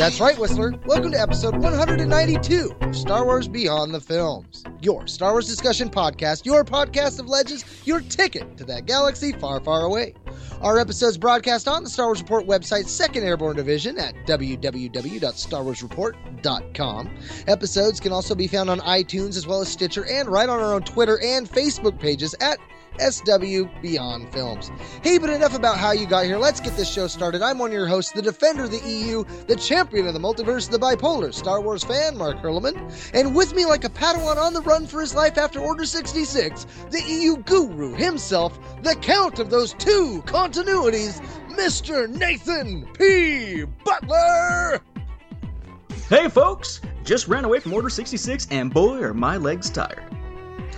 That's right, Whistler. Welcome to episode 192 of Star Wars Beyond the Films, your Star Wars discussion podcast, your podcast of legends, your ticket to that galaxy far, far away. Our episodes broadcast on the Star Wars Report website, Second Airborne Division at www.starwarsreport.com. Episodes can also be found on iTunes as well as Stitcher and right on our own Twitter and Facebook pages at SW Beyond Films. Hey, but enough about how you got here. Let's get this show started. I'm one of your hosts, the defender of the EU, the champion of the multiverse, the bipolar Star Wars fan, Mark Hurleman. And with me, like a Padawan on the run for his life after Order 66, the EU guru himself, the count of those two continuities, Mr. Nathan P. Butler! Hey folks, just ran away from Order 66 and boy are my legs tired.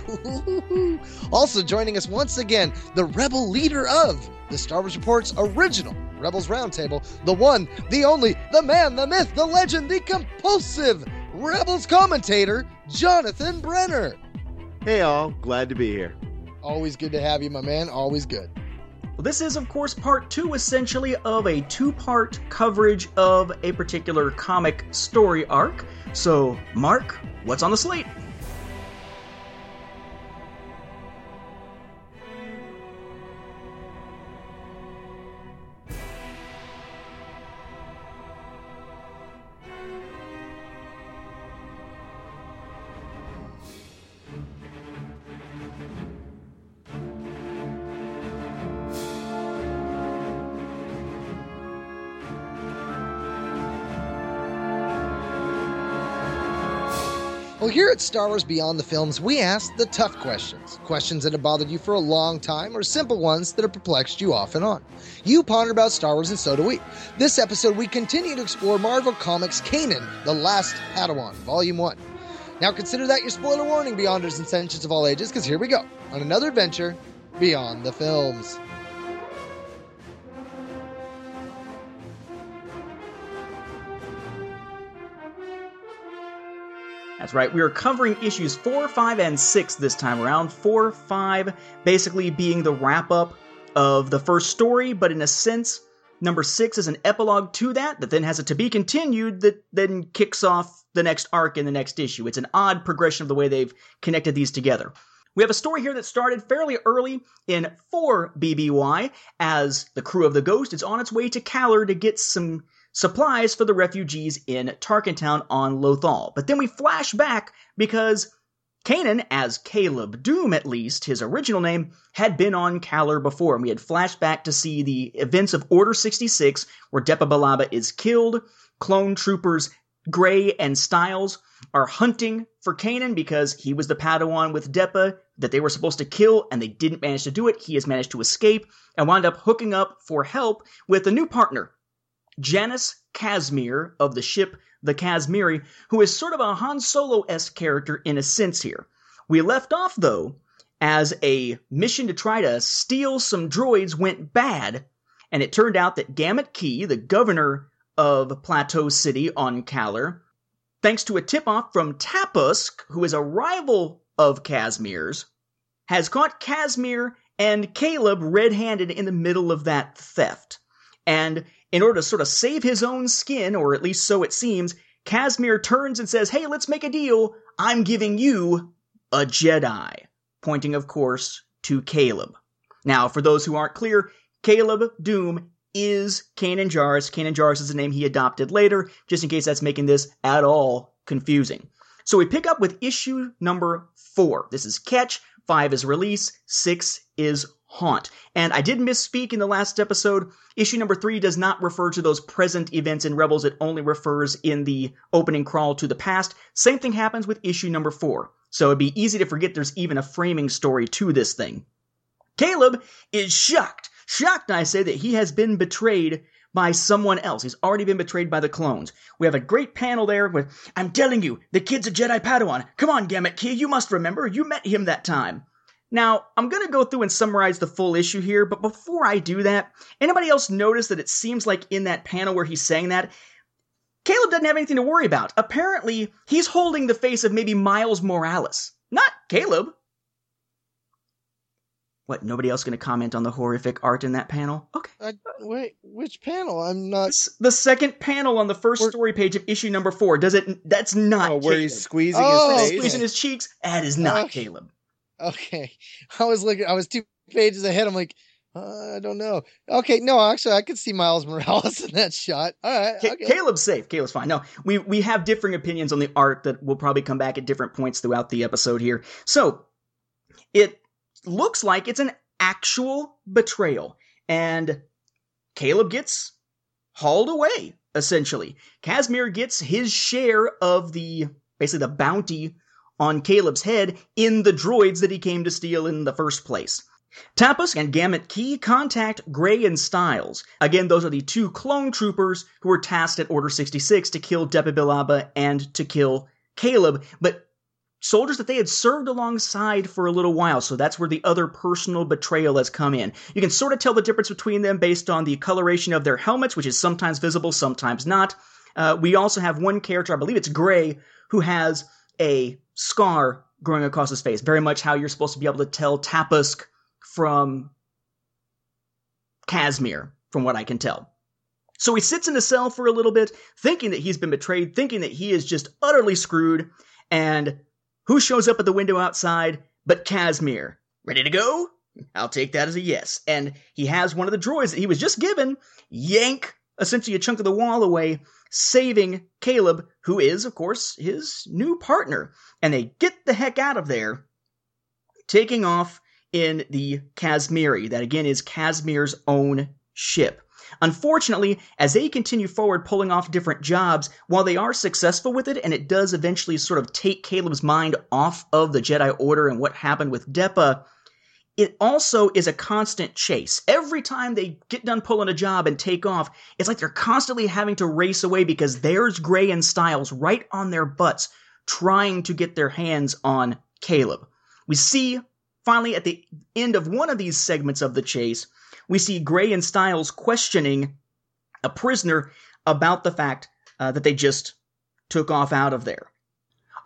also joining us once again, the rebel leader of the Star Wars Report's original Rebels Roundtable, the one, the only, the man, the myth, the legend, the compulsive Rebels commentator, Jonathan Brenner. Hey all, glad to be here. Always good to have you, my man. Always good. Well, this is, of course, part two, essentially, of a two part coverage of a particular comic story arc. So, Mark, what's on the slate? Well, here at Star Wars Beyond the Films, we ask the tough questions. Questions that have bothered you for a long time, or simple ones that have perplexed you off and on. You ponder about Star Wars, and so do we. This episode, we continue to explore Marvel Comics Kanan, The Last Padawan, Volume 1. Now consider that your spoiler warning, Beyonders and Sentients of all ages, because here we go on another adventure beyond the films. That's right, we are covering issues 4, 5, and 6 this time around. 4, 5 basically being the wrap up of the first story, but in a sense, number 6 is an epilogue to that that then has a to be continued that then kicks off the next arc in the next issue. It's an odd progression of the way they've connected these together. We have a story here that started fairly early in 4 BBY as the crew of the Ghost is on its way to Kaller to get some supplies for the refugees in Tarkintown on Lothal. But then we flash back because Kanan, as Caleb Dume at least, his original name, had been on Kaller before, and we had flashed back to see the events of Order 66, where Depa Billaba is killed, clone troopers Gray and Styles are hunting for Kanan because he was the Padawan with Depa that they were supposed to kill, and they didn't manage to do it. He has managed to escape and wound up hooking up for help with a new partner, Janus Casimir of the ship the Casmiri, who is sort of a Han Solo esque character in a sense here. We left off, though, as a mission to try to steal some droids went bad, and it turned out that Gamut Key, the governor of Plateau City on Kaller, thanks to a tip off from Tapusk, who is a rival of Kasmir's, has caught Casimir and Caleb red handed in the middle of that theft. And in order to sort of save his own skin, or at least so it seems, Casimir turns and says, Hey, let's make a deal. I'm giving you a Jedi. Pointing, of course, to Caleb. Now, for those who aren't clear, Caleb Dume is Kanan Jarrus. Kanan Jarrus is the name he adopted later, just in case that's making this at all confusing. So we pick up with issue number four. This is Catch, five is Release, six is Haunt. And I did misspeak in the last episode. Issue number three does not refer to those present events in Rebels, it only refers in the opening crawl to the past. Same thing happens with issue number four. So it'd be easy to forget there's even a framing story to this thing. Caleb is shocked. Shocked, I say, that he has been betrayed by someone else. He's already been betrayed by the clones. We have a great panel there with, I'm telling you, the kid's a Jedi Padawan. Come on, Gamut Key, you must remember. You met him that time. Now, I'm going to go through and summarize the full issue here, but before I do that, anybody else notice that it seems like in that panel where he's saying that, Caleb doesn't have anything to worry about. Apparently, he's holding the face of maybe Miles Morales, not Caleb. What, nobody else going to comment on the horrific art in that panel? Okay. Uh, wait, which panel? I'm not. The second panel on the 1st story page of issue number four. Does it? That's not. Oh, where Caleb. he's squeezing Oh, his He's face. squeezing his cheeks. That is not Okay. Caleb. Okay, I was looking. I was two pages ahead. I'm like, uh, I don't know. Okay, no, actually, I could see Miles Morales in that shot. All right, Ca- okay. Caleb's safe. Caleb's fine. No, we we have differing opinions on the art that will probably come back at different points throughout the episode here. So it looks like it's an actual betrayal, and Caleb gets hauled away. Essentially, Casimir gets his share of the basically the bounty on Caleb's head in the droids that he came to steal in the first place. Tapusk and Gamut Key contact Gray and Styles. Again, those are the two clone troopers who were tasked at Order 66 to kill Depa Billaba and to kill Caleb, but soldiers that they had served alongside for a little while, so that's where the other personal betrayal has come in. You can sort of tell the difference between them based on the coloration of their helmets, which is sometimes visible, sometimes not. Uh, we also have one character, I believe it's Gray, who has a scar growing across his face, very much how you're supposed to be able to tell Tapusk from Casimir, from what I can tell. So he sits in the cell for a little bit, thinking that he's been betrayed, thinking that he is just utterly screwed, and who shows up at the window outside but Casimir? Ready to go? I'll take that as a yes. And he has one of the droids that he was just given yank essentially a chunk of the wall away, saving Caleb, who is, of course, his new partner. And they get the heck out of there, taking off in the Casmiri. That again is Kasmir's own ship. Unfortunately, as they continue forward pulling off different jobs, while they are successful with it, and it does eventually sort of take Caleb's mind off of the Jedi Order and what happened with Depa, it also is a constant chase. Every time they get done pulling a job and take off, it's like they're constantly having to race away because there's Gray and Styles right on their butts trying to get their hands on Caleb. We see finally at the end of one of these segments of the chase, we see Gray and Styles questioning a prisoner about the fact uh, that they just took off out of there.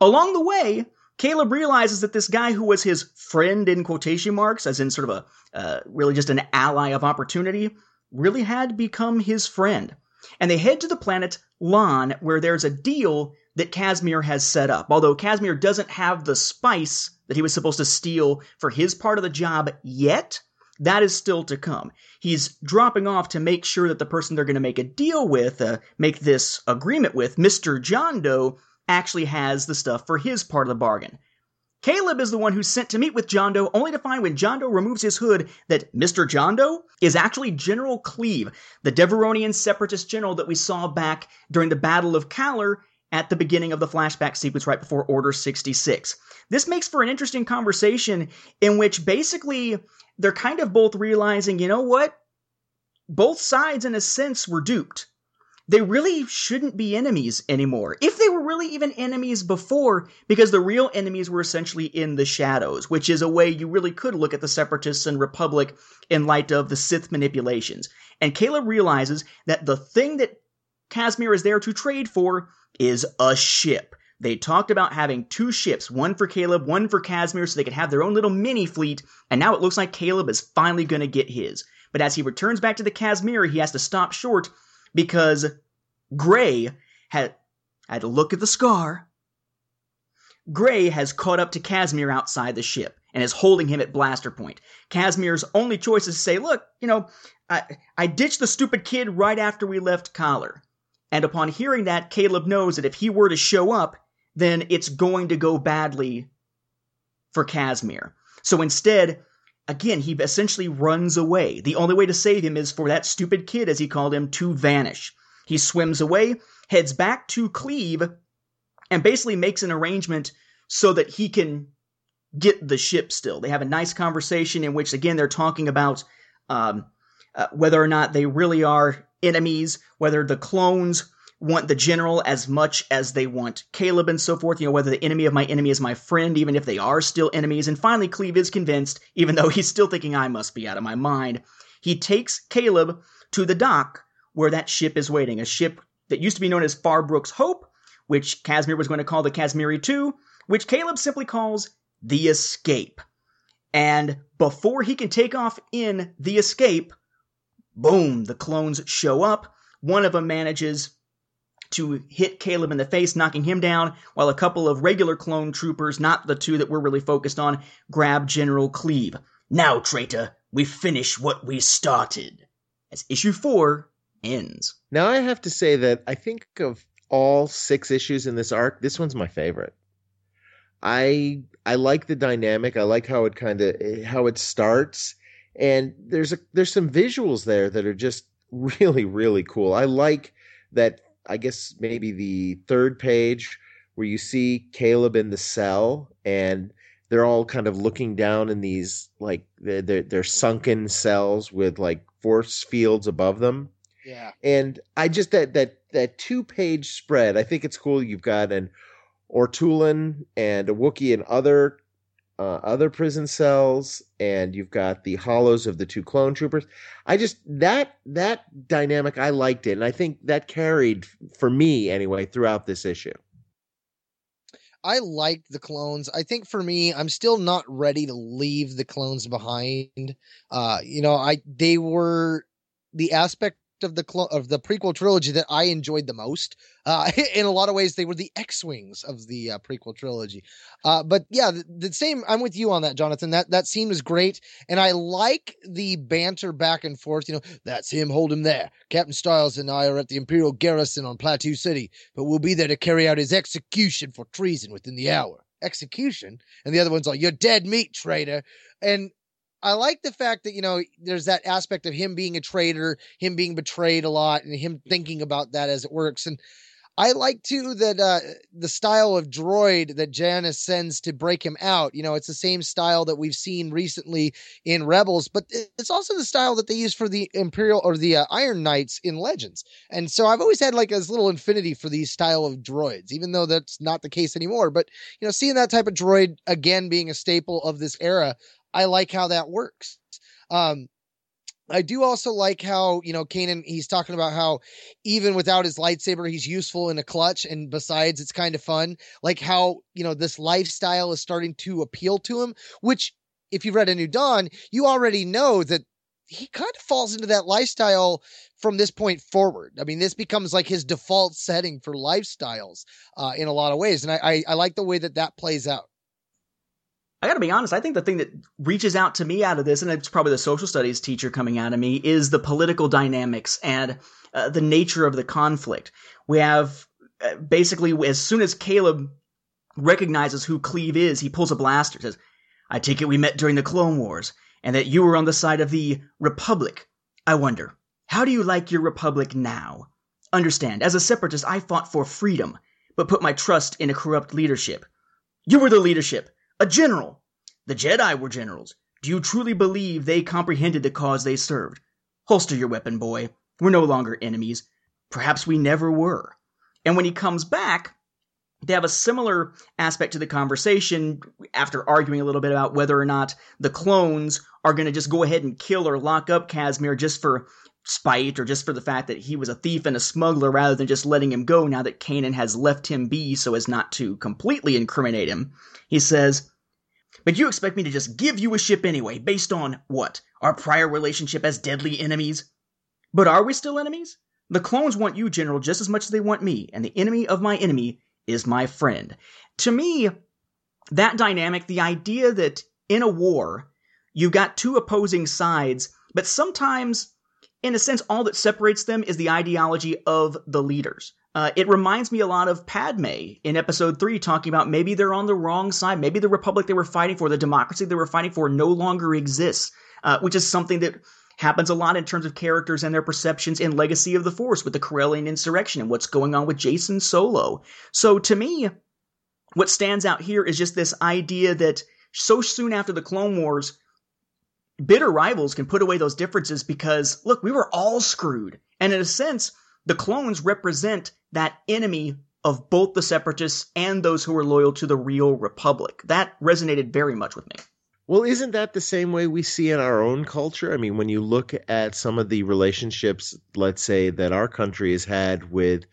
Along the way, Caleb realizes that this guy who was his friend in quotation marks, as in sort of a uh, really just an ally of opportunity, really had become his friend. And they head to the planet Lon, where there's a deal that Casimir has set up. Although Casimir doesn't have the spice that he was supposed to steal for his part of the job yet, that is still to come. He's dropping off to make sure that the person they're going to make a deal with, uh, make this agreement with, Mr. John Doe, actually has the stuff for his part of the bargain. Caleb is the one who's sent to meet with John Doe, only to find when John Doe removes his hood that Mr. John Doe is actually General Kleeve, the Devaronian separatist general that we saw back during the Battle of Kaller at the beginning of the flashback sequence right before Order 66. This makes for an interesting conversation in which basically they're kind of both realizing, you know what? Both sides, in a sense, were duped they really shouldn't be enemies anymore. If they were really even enemies before, because the real enemies were essentially in the shadows, which is a way you really could look at the Separatists and Republic in light of the Sith manipulations. And Caleb realizes that the thing that Casimir is there to trade for is a ship. They talked about having two ships, one for Caleb, one for Casimir, so they could have their own little mini fleet, and now it looks like Caleb is finally going to get his. But as he returns back to the Casimir, he has to stop short because Gray had had to look at the scar. Gray has caught up to Casimir outside the ship and is holding him at blaster point. Casimir's only choice is to say, "Look, you know, I I ditched the stupid kid right after we left Kaller." And upon hearing that, Caleb knows that if he were to show up, then it's going to go badly for Casimir. So instead, again, he essentially runs away. The only way to save him is for that stupid kid, as he called him, to vanish. He swims away, heads back to Kleeve, and basically makes an arrangement so that he can get the ship still. They have a nice conversation in which, again, they're talking about um, uh, whether or not they really are enemies, whether the clones want the general as much as they want Caleb and so forth, you know, whether the enemy of my enemy is my friend, even if they are still enemies. And finally, Kleeve is convinced, even though he's still thinking I must be out of my mind. He takes Caleb to the dock where that ship is waiting, a ship that used to be known as Farbrook's Hope, which Casimir was going to call the Casmiri 2, which Caleb simply calls the Escape. And before he can take off in the Escape, boom, the clones show up. One of them manages to hit Caleb in the face, knocking him down, while a couple of regular clone troopers, not the two that we're really focused on, grab General Kleeve. Now, traitor, we finish what we started. As issue four ends. Now I have to say that I think of all six issues in this arc, this one's my favorite. I I like the dynamic. I like how it kind of how it starts, and there's a there's some visuals there that are just really really cool. I like that. I guess maybe the third page where you see Caleb in the cell and they're all kind of looking down in these like they're, they're, they're sunken cells with like force fields above them. Yeah. And I just that that that two page spread, I think it's cool. You've got an Ortolan and a Wookiee and other uh, other prison cells, and you've got the hollows of the two clone troopers. I just that that dynamic I liked it, and I think that carried for me anyway throughout this issue. I liked the clones. I think for me, I'm still not ready to leave the clones behind. Uh, you know, I they were the aspect of the clo- of the prequel trilogy that I enjoyed the most. Uh, in a lot of ways, they were the X-wings of the uh, prequel trilogy. Uh, but yeah, the, the, same. I'm with you on that, Jonathan. That that scene was great, and I like the banter back and forth. You know, that's him. Hold him there. Captain Styles and I are at the Imperial garrison on Plateau City, but we'll be there to carry out his execution for treason within the hour. Execution, and the other one's like, "You're dead meat, traitor." And I like the fact that you know there's that aspect of him being a traitor, him being betrayed a lot, and him thinking about that as it works. And I like too that uh, the style of droid that Janus sends to break him out. You know, it's the same style that we've seen recently in Rebels, but it's also the style that they use for the Imperial or the uh, Iron Knights in Legends. And so I've always had like a little infinity for these style of droids, even though that's not the case anymore. But you know, seeing that type of droid again being a staple of this era, I like how that works. Um, I do also like how, you know, Kanan, he's talking about how even without his lightsaber, he's useful in a clutch. And besides, it's kind of fun. Like how, you know, this lifestyle is starting to appeal to him, which if you've read A New Dawn, you already know that he kind of falls into that lifestyle from this point forward. I mean, this becomes like his default setting for lifestyles uh, in a lot of ways. And I, I, I like the way that that plays out. I gotta be honest, I think the thing that reaches out to me out of this, and it's probably the social studies teacher coming out of me, is the political dynamics and uh, the nature of the conflict. We have uh, basically, as soon as Caleb recognizes who Kleeve is, he pulls a blaster, says, I take it we met during the Clone Wars, and that you were on the side of the Republic. I wonder, how do you like your Republic now? Understand, as a separatist, I fought for freedom, but put my trust in a corrupt leadership. You were the leadership a general! The Jedi were generals. Do you truly believe they comprehended the cause they served? Holster your weapon, boy. We're no longer enemies. Perhaps we never were. And when he comes back, they have a similar aspect to the conversation after arguing a little bit about whether or not the clones are going to just go ahead and kill or lock up Casimir just for spite or just for the fact that he was a thief and a smuggler rather than just letting him go now that Kanan has left him be so as not to completely incriminate him. He says, But you expect me to just give you a ship anyway, based on what? Our prior relationship as deadly enemies? But are we still enemies? The clones want you, General, just as much as they want me, and the enemy of my enemy is my friend. To me, that dynamic, the idea that in a war, you've got two opposing sides, but sometimes, in a sense, all that separates them is the ideology of the leaders. Uh, it reminds me a lot of Padme in episode three, talking about maybe they're on the wrong side. Maybe the republic they were fighting for, the democracy they were fighting for, no longer exists, uh, which is something that happens a lot in terms of characters and their perceptions in Legacy of the Force with the Corellian insurrection and what's going on with Jacen Solo. So to me, what stands out here is just this idea that so soon after the Clone Wars, bitter rivals can put away those differences because look, we were all screwed And in a sense, the clones represent that enemy of both the separatists and those who are loyal to the real republic. That resonated very much with me. Well, isn't that the same way we see in our own culture? I mean, when you look at some of the relationships, let's say, that our country has had with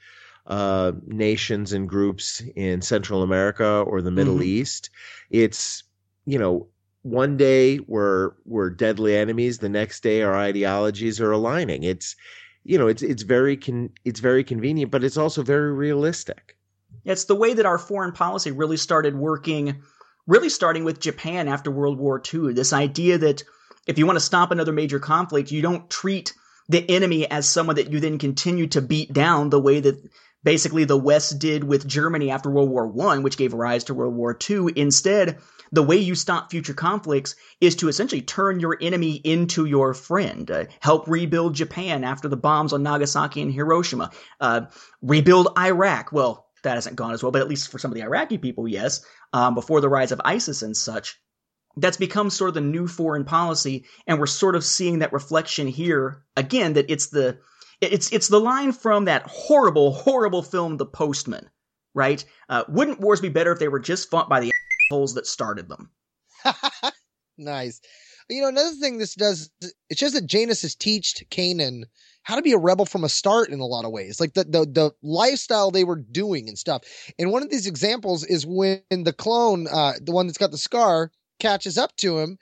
uh, nations and groups in Central America or the Middle Mhm. East, it's, you know, one day we're we're deadly enemies, the next day our ideologies are aligning. It's you know, it's it's very con- it's very convenient, but it's also very realistic. It's the way that our foreign policy really started working, really starting with Japan after World War II. This idea that if you want to stop another major conflict, you don't treat the enemy as someone that you then continue to beat down the way that basically the West did with Germany after World War I, which gave rise to World War II. Instead, the way you stop future conflicts is to essentially turn your enemy into your friend. Uh, help rebuild Japan after the bombs on Nagasaki and Hiroshima. Uh, rebuild Iraq. Well, that hasn't gone as well, but at least for some of the Iraqi people, yes. Um, before the rise of ISIS and such, that's become sort of the new foreign policy, and we're sort of seeing that reflection here again. That it's the it's it's the line from that horrible, horrible film, The Postman, right? Uh, wouldn't wars be better if they were just fought by the assholes that started them? nice. You know, another thing this does, it shows that Janus has taught Kanan how to be a rebel from a start in a lot of ways, like the, the the lifestyle they were doing and stuff. And one of these examples is when the clone, uh, the one that's got the scar, catches up to him,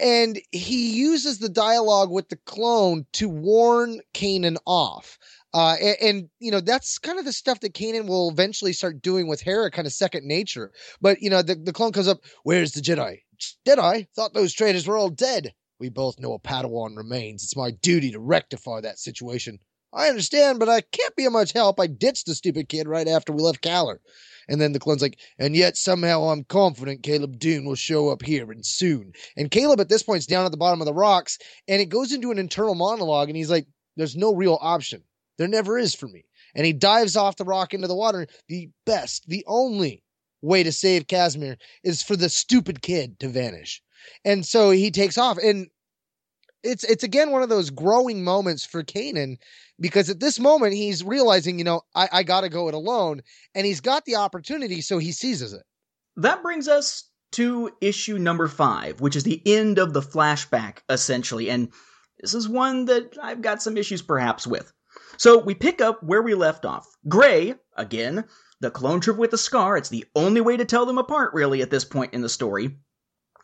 and he uses the dialogue with the clone to warn Kanan off. Uh, and, and, you know that's kind of the stuff that Kanan will eventually start doing with Hera, kind of second nature. But you know the, the clone comes up, "Where's the Jedi? Jedi? Thought those traitors were all dead. We both know a Padawan remains. It's my duty to rectify that situation. I understand, but I can't be of much help. I ditched the stupid kid right after we left Kaller. And then the clone's like, and yet somehow I'm confident Caleb Dume will show up here and soon. And Caleb at this point is down at the bottom of the rocks, and it goes into an internal monologue, and he's like, there's no real option. There never is for me. And he dives off the rock into the water. The best, the only way to save Casimir is for the stupid kid to vanish. And so he takes off. And it's it's again one of those growing moments for Kanan because at this moment he's realizing, you know, I, I gotta go it alone. And he's got the opportunity, so he seizes it. That brings us to issue number five, which is the end of the flashback, essentially. And this is one that I've got some issues perhaps with. So we pick up where we left off. Gray, again, the clone trooper with the scar, it's the only way to tell them apart, really, at this point in the story,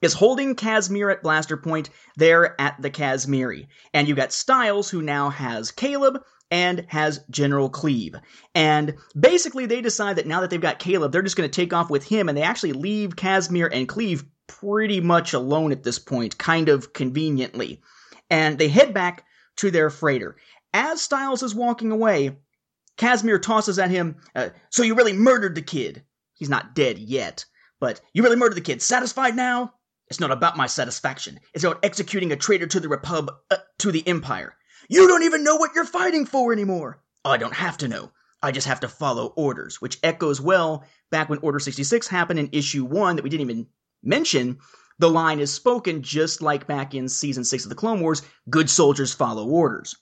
is holding Casimir at Blaster Point there at the Casmiri. And you got Styles, who now has Caleb and has General Kleeve. And basically, they decide that now that they've got Caleb, they're just going to take off with him, and they actually leave Casimir and Kleeve pretty much alone at this point, kind of conveniently. And they head back to their freighter. As Styles is walking away, Casimir tosses at him, uh, So you really murdered the kid. He's not dead yet, but you really murdered the kid. Satisfied now? It's not about my satisfaction. It's about executing a traitor to the Repub, uh, to the Empire. You don't even know what you're fighting for anymore. I don't have to know. I just have to follow orders, which echoes well back when Order 66 happened in issue 1 that we didn't even mention. The line is spoken just like back in season 6 of the Clone Wars good soldiers follow orders.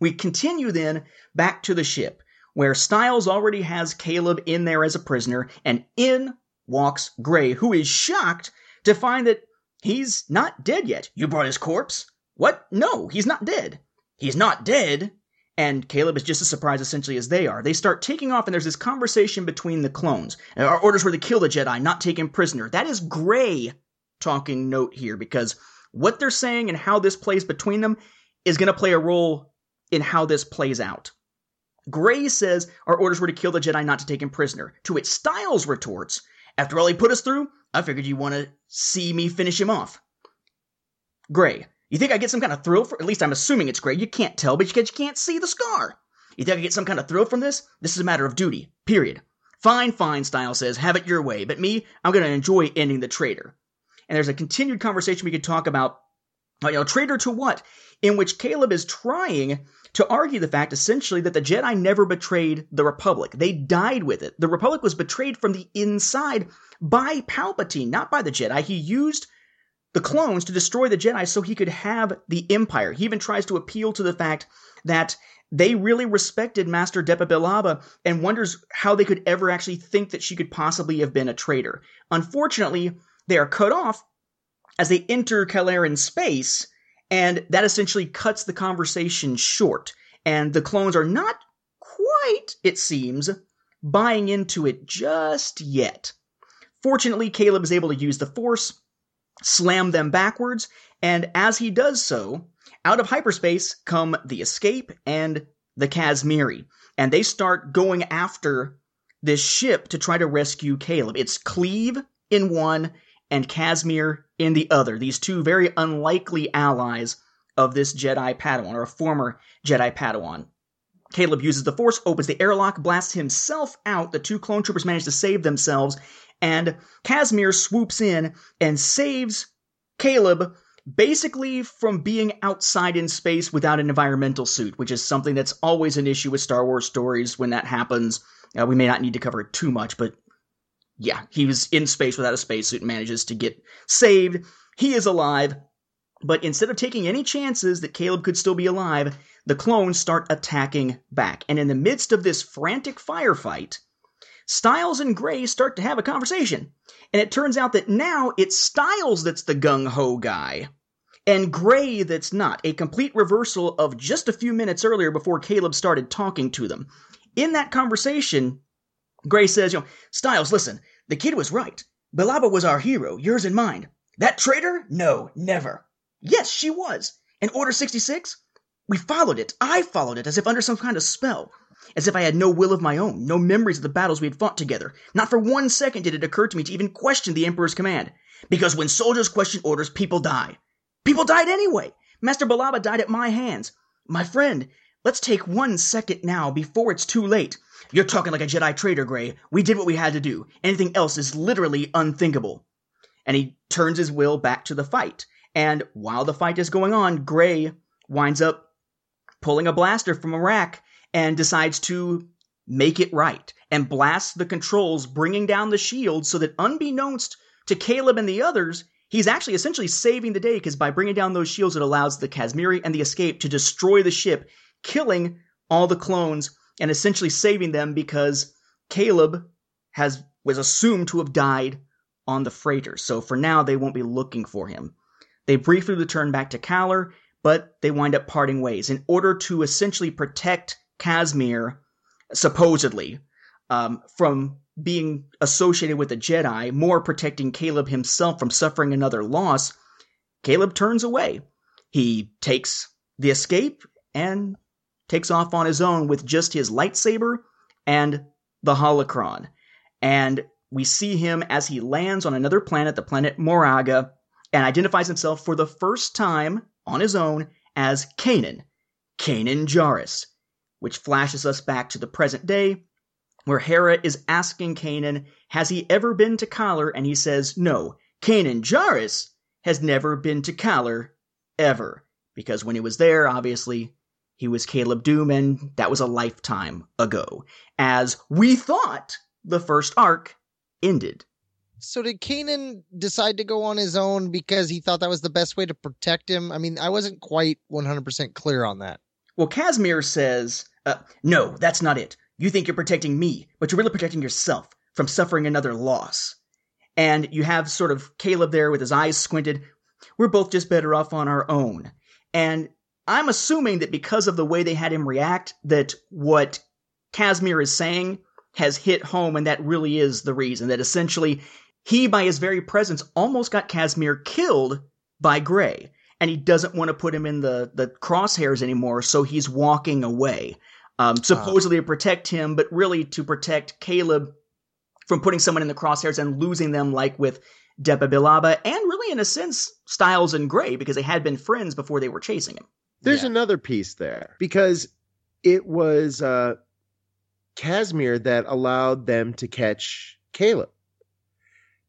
We continue then back to the ship, where Styles already has Caleb in there as a prisoner, and in walks Gray, who is shocked to find that he's not dead yet. You brought his corpse? What? No, he's not dead. He's not dead. And Caleb is just as surprised essentially as they are. They start taking off, and there's this conversation between the clones. Our orders were to kill the Jedi, not take him prisoner. That is Gray talking note here, because what they're saying and how this plays between them is going to play a role in how this plays out. Gray says our orders were to kill the Jedi, not to take him prisoner. To which Styles retorts, After all he put us through, I figured you want to see me finish him off. Gray, you think I get some kind of thrill for? At least I'm assuming it's Gray. You can't tell, but you can't see the scar. You think I get some kind of thrill from this? This is a matter of duty. Period. Fine, fine, Styles says, have it your way, but me, I'm going to enjoy ending the traitor. And there's a continued conversation we could talk about, you know, traitor to what? In which Caleb is trying to argue the fact, essentially, that the Jedi never betrayed the Republic. They died with it. The Republic was betrayed from the inside by Palpatine, not by the Jedi. He used the clones to destroy the Jedi so he could have the Empire. He even tries to appeal to the fact that they really respected Master Depa Billaba and wonders how they could ever actually think that she could possibly have been a traitor. Unfortunately, they are cut off as they enter Kalaran space, and that essentially cuts the conversation short. And the clones are not quite, it seems, buying into it just yet. Fortunately, Caleb is able to use the Force, slam them backwards, and as he does so, out of hyperspace come the Escape and the Kazmiri, and they start going after this ship to try to rescue Caleb. It's Kleeve in one and Kasmir in the other, these two very unlikely allies of this Jedi Padawan, or a former Jedi Padawan. Caleb uses the Force, opens the airlock, blasts himself out. The two clone troopers manage to save themselves, and Kasmir swoops in and saves Caleb basically from being outside in space without an environmental suit, which is something that's always an issue with Star Wars stories when that happens. Uh, we may not need to cover it too much, but yeah, he was in space without a spacesuit and manages to get saved. He is alive, but instead of taking any chances that Caleb could still be alive, the clones start attacking back. And in the midst of this frantic firefight, Styles and Gray start to have a conversation. And it turns out that now it's Styles that's the gung ho guy, and Gray that's not. A complete reversal of just a few minutes earlier before Caleb started talking to them. In that conversation, Gray says, you know, Styles, listen, the kid was right. Billaba was our hero, yours and mine. That traitor? No, never. Yes, she was. And Order 66? We followed it. I followed it as if under some kind of spell. As if I had no will of my own, no memories of the battles we had fought together. Not for one second did it occur to me to even question the Emperor's command. Because when soldiers question orders, people die. People died anyway. Master Billaba died at my hands. My friend, let's take one second now before it's too late. You're talking like a Jedi traitor, Gray. We did what we had to do. Anything else is literally unthinkable. And he turns his will back to the fight. And while the fight is going on, Gray winds up pulling a blaster from a rack and decides to make it right and blast the controls, bringing down the shield so that unbeknownst to Caleb and the others, he's actually essentially saving the day because by bringing down those shields, it allows the Kazmiri and the escape to destroy the ship, killing all the clones and essentially saving them because Caleb has was assumed to have died on the freighter. So for now, they won't be looking for him. They briefly return back to Kaller, but they wind up parting ways in order to essentially protect Kasmir, supposedly, um, from being associated with the Jedi, more protecting Caleb himself from suffering another loss, Caleb turns away. He takes the escape and takes off on his own with just his lightsaber and the holocron. And we see him as he lands on another planet, the planet Moraga, and identifies himself for the first time on his own as Kanan, Kanan Jarrus which flashes us back to the present day, where Hera is asking Kanan, has he ever been to Kaller? And he says, no, Kanan Jarrus has never been to Kaller, ever. Because when he was there, obviously, he was Caleb Dume, and that was a lifetime ago. As we thought the first arc ended. So did Kanan decide to go on his own because he thought that was the best way to protect him? I mean, I wasn't quite 100% clear on that. Well, Casimir says, uh, no, that's not it. You think you're protecting me, but you're really protecting yourself from suffering another loss. And you have sort of Caleb there with his eyes squinted. We're both just better off on our own. And I'm assuming that because of the way they had him react, that what Kasmir is saying has hit home, and that really is the reason. That essentially, he, by his very presence, almost got Kasmir killed by Gray and he doesn't want to put him in the the crosshairs anymore, so he's walking away. Um, supposedly to protect him, but really to protect Caleb from putting someone in the crosshairs and losing them, like with Depa Billaba, and really, in a sense, Styles and Gray, because they had been friends before they were chasing him. There's yeah. another piece there because it was uh, Kasmir that allowed them to catch Caleb.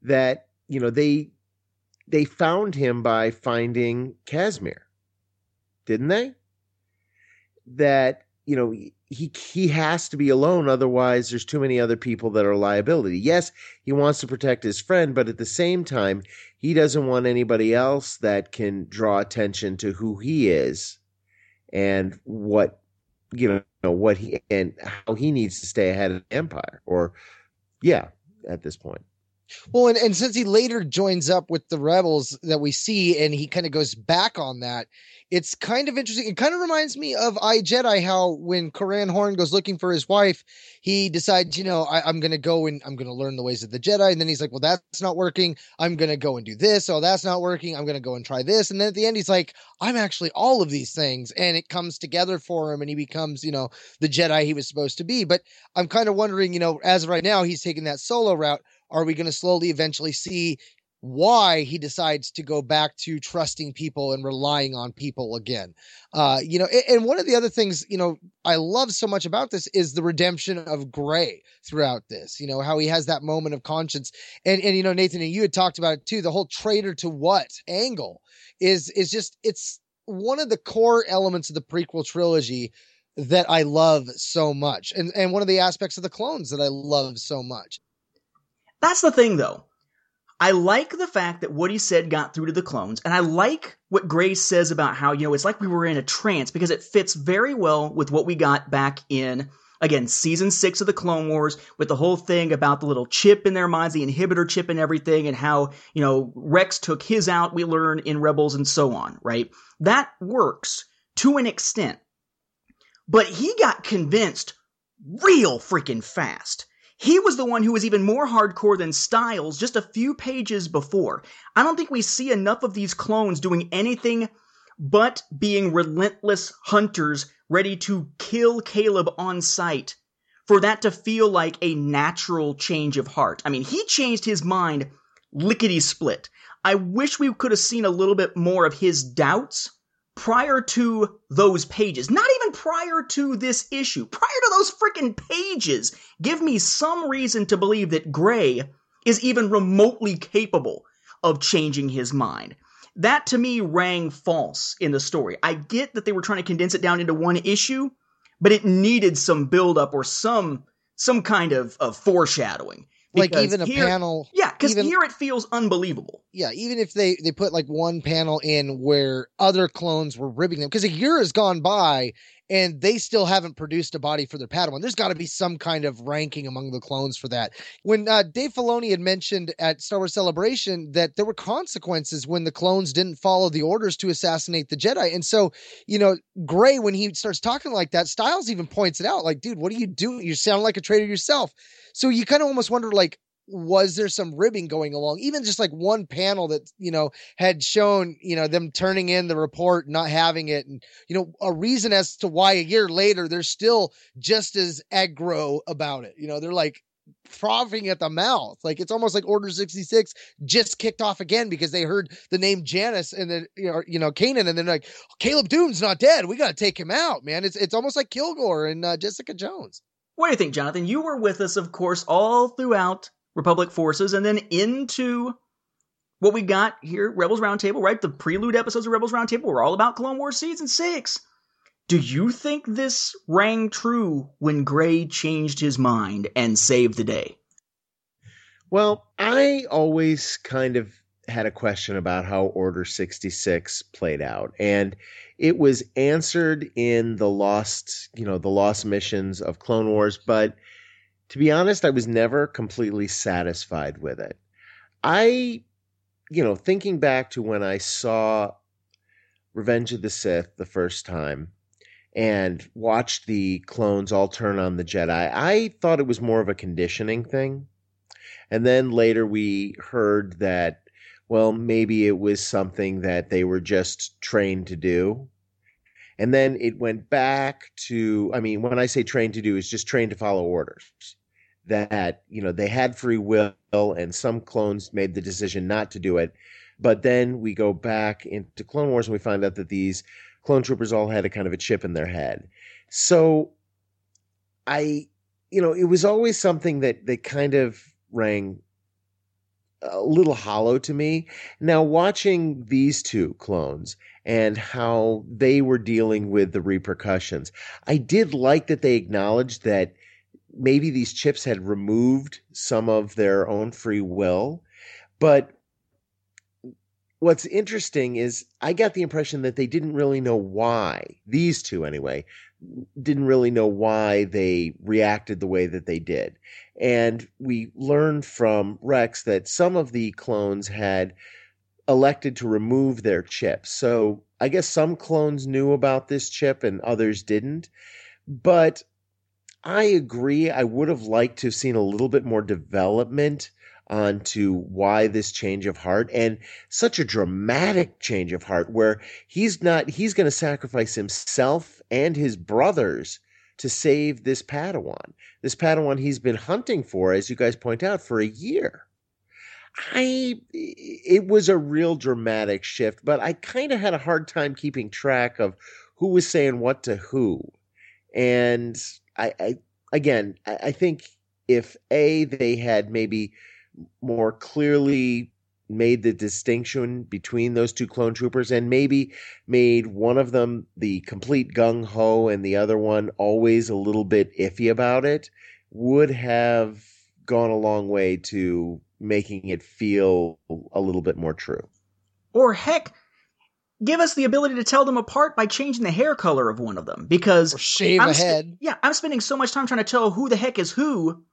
That you know they they found him by finding Casimir, didn't they? That you know he he has to be alone, otherwise there's too many other people that are liability. Yes, he wants to protect his friend, but at the same time, he doesn't want anybody else that can draw attention to who he is and what you know what he and how he needs to stay ahead of empire or yeah at this point well, and, and since he later joins up with the rebels that we see, and he kind of goes back on that, it's kind of interesting. It kind of reminds me of I Jedi, how when Corran Horn goes looking for his wife, he decides, you know, I, am going to go and I'm going to learn the ways of the Jedi. And then he's like, well, that's not working. I'm going to go and do this. Oh, that's not working. I'm going to go and try this. And then at the end, he's like, I'm actually all of these things. And it comes together for him and he becomes, you know, the Jedi he was supposed to be. But I'm kind of wondering, you know, as of right now, he's taking that solo route. Are we going to slowly eventually see why he decides to go back to trusting people and relying on people again. Uh, you know, and, one of the other things, you know, I love so much about this is the redemption of Gray throughout this, you know, how he has that moment of conscience. And, and, you know, Nathan, and you had talked about it too, the whole traitor to what angle is, is just, it's one of the core elements of the prequel trilogy that I love so much. And, and one of the aspects of the clones that I love so much. That's the thing though I like the fact that what he said got through to the clones, and I like what Grace says about how, you know, it's like we were in a trance because it fits very well with what we got back in, again, season six of the Clone Wars with the whole thing about the little chip in their minds, the inhibitor chip and everything, and how, you know, Rex took his out, we learn in Rebels and so on, right? That works to an extent. But he got convinced real freaking fast he was the one who was even more hardcore than Styles just a few pages before. I don't think we see enough of these clones doing anything but being relentless hunters ready to kill Caleb on sight for that to feel like a natural change of heart. I mean, he changed his mind lickety split. I wish we could have seen a little bit more of his doubts prior to those pages, not even prior to this issue, prior to those freaking pages, give me some reason to believe that Gray is even remotely capable of changing his mind. That to me rang false in the story. I get that they were trying to condense it down into one issue, but it needed some buildup or some some kind of, of foreshadowing like even a here, panel yeah because here it feels unbelievable yeah even if they they put like one panel in where other clones were ribbing them because a year has gone by and they still haven't produced a body for their Padawan. There's got to be some kind of ranking among the clones for that. When uh, Dave Filoni had mentioned at Star Wars Celebration that there were consequences when the clones didn't follow the orders to assassinate the Jedi, and so you know, Gray when he starts talking like that, Styles even points it out, like, dude, what are you doing? You sound like a traitor yourself. So you kind of almost wonder, like, was there some ribbing going along? Even just like one panel that you know had shown you know them turning in the report not having it and you know a reason as to why a year later they're still just as aggro about it. You know they're like frothing at the mouth. Like it's almost like order 66 just kicked off again because they heard the name Janus and then you know, you know Kanan and like Caleb Dume's not dead. We got to take him out man. It's it's almost like Kilgrave and uh, Jessica Jones. What do you think, Jonathan? You were with us, of course, all throughout Republic forces, and then into what we got here, Rebels Roundtable, right? The prelude episodes of Rebels Roundtable were all about Clone Wars season six. Do you think this rang true when Gray changed his mind and saved the day? Well, I always kind of had a question about how Order 66 played out. And it was answered in the lost, you know, the lost missions of Clone Wars, but to be honest, I was never completely satisfied with it. I, you know, thinking back to when I saw Revenge of the Sith the first time and watched the clones all turn on the Jedi, I thought it was more of a conditioning thing. And then later we heard that, well, maybe it was something that they were just trained to do. And then it went back to, I mean, when I say trained to do, it's just trained to follow orders that you know they had free will and some clones made the decision not to do it. But then we go back into clone wars and we find out that these clone troopers all had a kind of a chip in their head. So i you know it was always something that that kind of rang a little hollow to me. Now watching these two clones and how they were dealing with the repercussions i did like that they acknowledged that maybe these chips had removed some of their own free will. But what's interesting is I got the impression that they didn't really know why, these two anyway, didn't really know why they reacted the way that they did. And we learned from Rex that some of the clones had elected to remove their chips. So I guess some clones knew about this chip and others didn't. But I agree. I would have liked to have seen a little bit more development onto why this change of heart and such a dramatic change of heart where he's not he's going to sacrifice himself and his brothers to save this padawan this padawan he's been hunting for as you guys point out for a year i it was a real dramatic shift but i kind of had a hard time keeping track of who was saying what to who and i, I again I think if a they had maybe more clearly made the distinction between those two clone troopers and maybe made one of them the complete gung ho and the other one always a little bit iffy about it would have gone a long way to making it feel a little bit more true. Or heck, give us the ability to tell them apart by changing the hair color of one of them because Or shave I'm a sp- head. yeah, I'm spending so much time trying to tell who the heck is who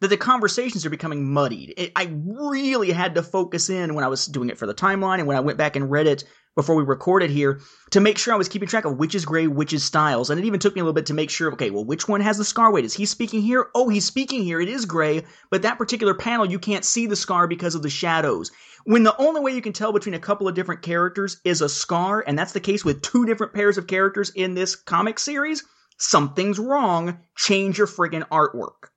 that the conversations are becoming muddied. It, I really had to focus in when I was doing it for the timeline and when I went back and read it before we recorded here to make sure I was keeping track of which is Gray, which is Styles. And it even took me a little bit to make sure, okay, well, which one has the scar weight? Is he speaking here? Oh, he's speaking here. It is Gray, but that particular panel, you can't see the scar because of the shadows. When the only way you can tell between a couple of different characters is a scar, and that's the case with two different pairs of characters in this comic series, something's wrong. Change your friggin' artwork.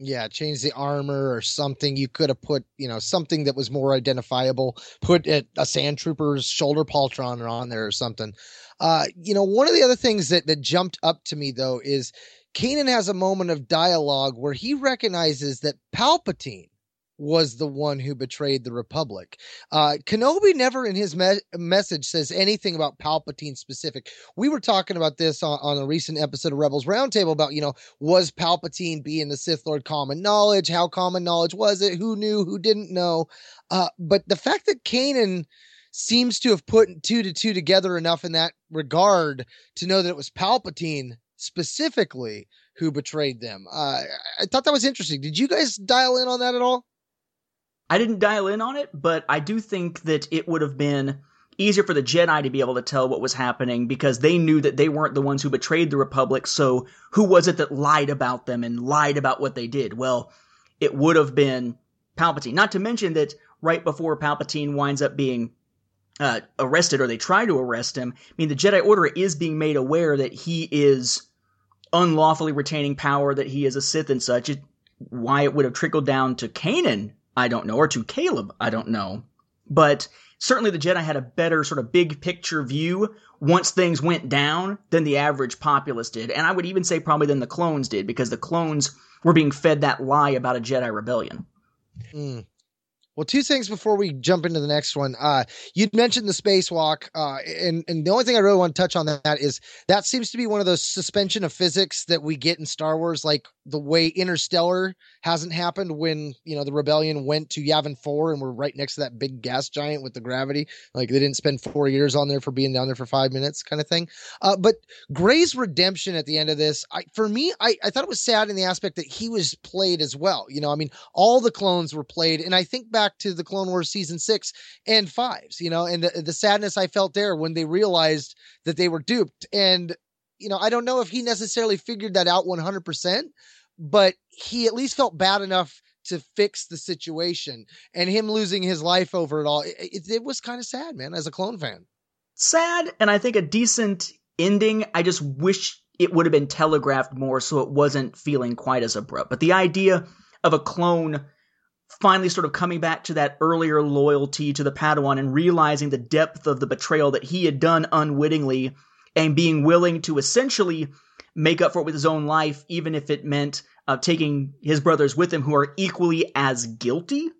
Yeah, change the armor or something. You could have put, you know, something that was more identifiable. Put a, a sand trooper's shoulder pauldron on there or something. Uh, you know, one of the other things that that jumped up to me though is Kanan has a moment of dialogue where he recognizes that Palpatine was the one who betrayed the Republic. Uh, Kenobi never in his me- message says anything about Palpatine specific. We were talking about this on, on a recent episode of Rebels Roundtable about, you know, was Palpatine being the Sith Lord common knowledge? How common knowledge was it? Who knew? Who didn't know? Uh, but the fact that Kanan seems to have put two to two together enough in that regard to know that it was Palpatine specifically who betrayed them. Uh, I thought that was interesting. Did you guys dial in on that at all? I didn't dial in on it, but I do think that it would have been easier for the Jedi to be able to tell what was happening because they knew that they weren't the ones who betrayed the Republic. So who was it that lied about them and lied about what they did? Well, it would have been Palpatine. Not to mention that right before Palpatine winds up being uh, arrested or they try to arrest him, I mean, the Jedi Order is being made aware that he is unlawfully retaining power, that he is a Sith and such. It, why it would have trickled down to Kanan, I don't know, or to Caleb, I don't know. But certainly the Jedi had a better sort of big picture view once things went down than the average populace did. And I would even say probably than the clones did, because the clones were being fed that lie about a Jedi rebellion. Mm. Well, two things before we jump into the next one. Uh, you'd mentioned the spacewalk, uh, and and the only thing I really want to touch on that is that seems to be one of those suspension of physics that we get in Star Wars, like the way Interstellar hasn't happened when you know the rebellion went to Yavin Four and we're right next to that big gas giant with the gravity. Like they didn't spend four years on there for being down there for five minutes, kind of thing. Uh, but Gray's redemption at the end of this, I, for me, I, I thought it was sad in the aspect that he was played as well. You know, I mean, all the clones were played, and I think back to the Clone Wars season six and fives, you know, and the, the sadness I felt there when they realized that they were duped. And, you know, I don't know if he necessarily figured that out 100%, but he at least felt bad enough to fix the situation and him losing his life over it all. It, it, it was kind of sad, man, as a clone fan. Sad, and I think a decent ending. I just wish it would have been telegraphed more so it wasn't feeling quite as abrupt. But the idea of a clone finally sort of coming back to that earlier loyalty to the Padawan and realizing the depth of the betrayal that he had done unwittingly and being willing to essentially make up for it with his own life, even if it meant uh, taking his brothers with him who are equally as guilty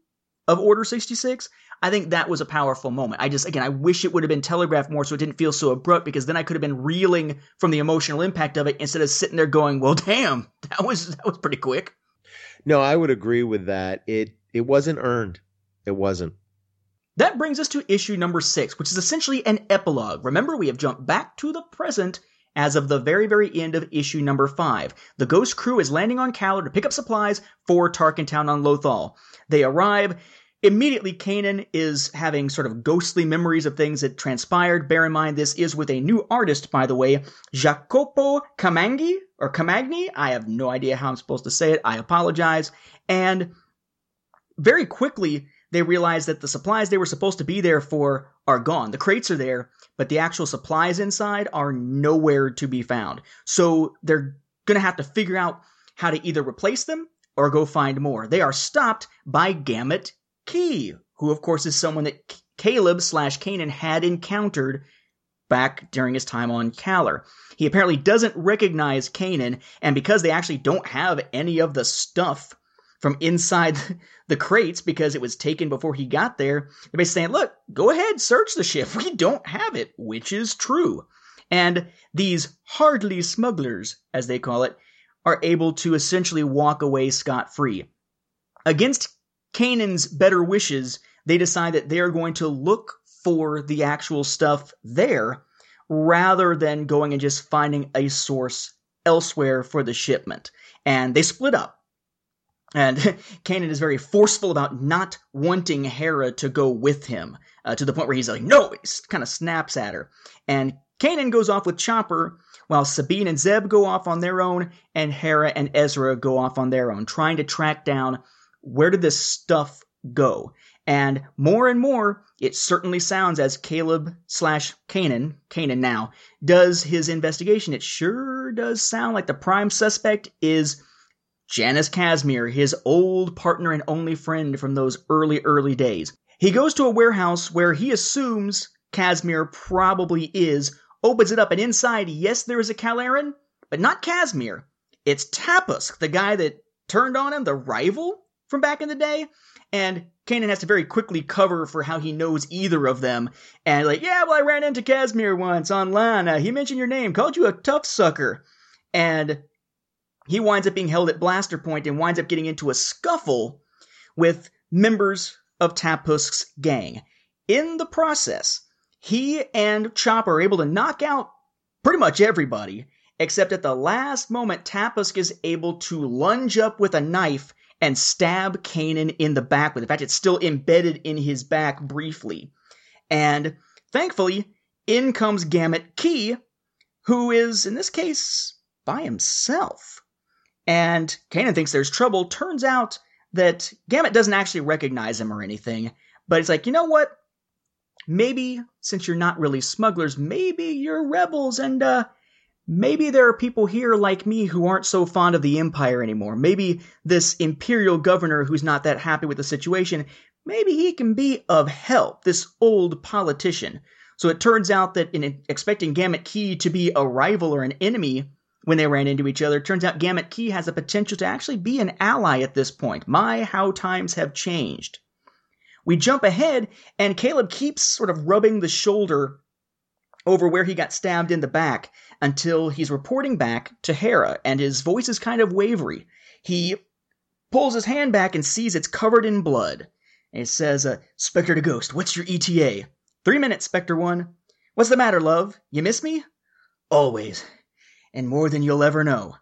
of Order 66. I think that was a powerful moment. I just, again, I wish it would have been telegraphed more so it didn't feel so abrupt because then I could have been reeling from the emotional impact of it instead of sitting there going, well, damn, that was, that was pretty quick. No, I would agree with that. It it wasn't earned. It wasn't. That brings us to issue number six, which is essentially an epilogue. Remember, we have jumped back to the present as of the very, very end of issue number five. The Ghost crew is landing on Kaller to pick up supplies for Tarkintown on Lothal. They arrive. Immediately, Kanan is having sort of ghostly memories of things that transpired. Bear in mind, this is with a new artist, by the way, Jacopo Camangi or Camagni. I have no idea how I'm supposed to say it. I apologize. And very quickly, they realize that the supplies they were supposed to be there for are gone. The crates are there, but the actual supplies inside are nowhere to be found. So they're going to have to figure out how to either replace them or go find more. They are stopped by Gamut Key, who of course is someone that Caleb slash Kanan had encountered back during his time on Kaller. He apparently doesn't recognize Kanan, and because they actually don't have any of the stuff from inside the crates because it was taken before he got there. They're basically saying, look, go ahead, search the ship. We don't have it, which is true. And these hardly smugglers, as they call it, are able to essentially walk away scot free. Against Kanan's better wishes, they decide that they are going to look for the actual stuff there rather than going and just finding a source elsewhere for the shipment. And they split up. And Kanan is very forceful about not wanting Hera to go with him, uh, to the point where he's like, no, he kind of snaps at her. And Kanan goes off with Chopper, while Sabine and Zeb go off on their own, and Hera and Ezra go off on their own, trying to track down where did this stuff go. And more and more, it certainly sounds as Caleb slash Kanan, Kanan now, does his investigation. It sure does sound like the prime suspect is Janus Kasmir, his old partner and only friend from those early, early days. He goes to a warehouse where he assumes Kasmir probably is, opens it up, and inside, yes, there is a Kalaran, but not Kasmir. It's Tapusk, the guy that turned on him, the rival from back in the day. And Kanan has to very quickly cover for how he knows either of them. And like, yeah, well, I ran into Kasmir once online. Uh, he mentioned your name, called you a tough sucker. And he winds up being held at Blaster Point and winds up getting into a scuffle with members of Tapusk's gang. In the process, he and Chopper are able to knock out pretty much everybody, except at the last moment, Tapusk is able to lunge up with a knife and stab Kanan in the back with. In fact, it's still embedded in his back briefly. And thankfully, in comes Gamut Key, who is, in this case, by himself and Kanan thinks there's trouble. Turns out that Gamut doesn't actually recognize him or anything, but it's like, you know what? Maybe since you're not really smugglers, maybe you're rebels, and uh, maybe there are people here like me who aren't so fond of the Empire anymore. Maybe this Imperial governor who's not that happy with the situation, maybe he can be of help, this old politician. So it turns out that in expecting Gamut Key to be a rival or an enemy, when they ran into each other. Turns out Gamut Key has a potential to actually be an ally at this point. My, how times have changed. We jump ahead, and Caleb keeps sort of rubbing the shoulder over where he got stabbed in the back until he's reporting back to Hera, and his voice is kind of wavery. He pulls his hand back and sees it's covered in blood. And it says, uh, Spectre to Ghost, what's your ETA? Three minutes, Spectre 1. What's the matter, love? You miss me? Always and more than you'll ever know.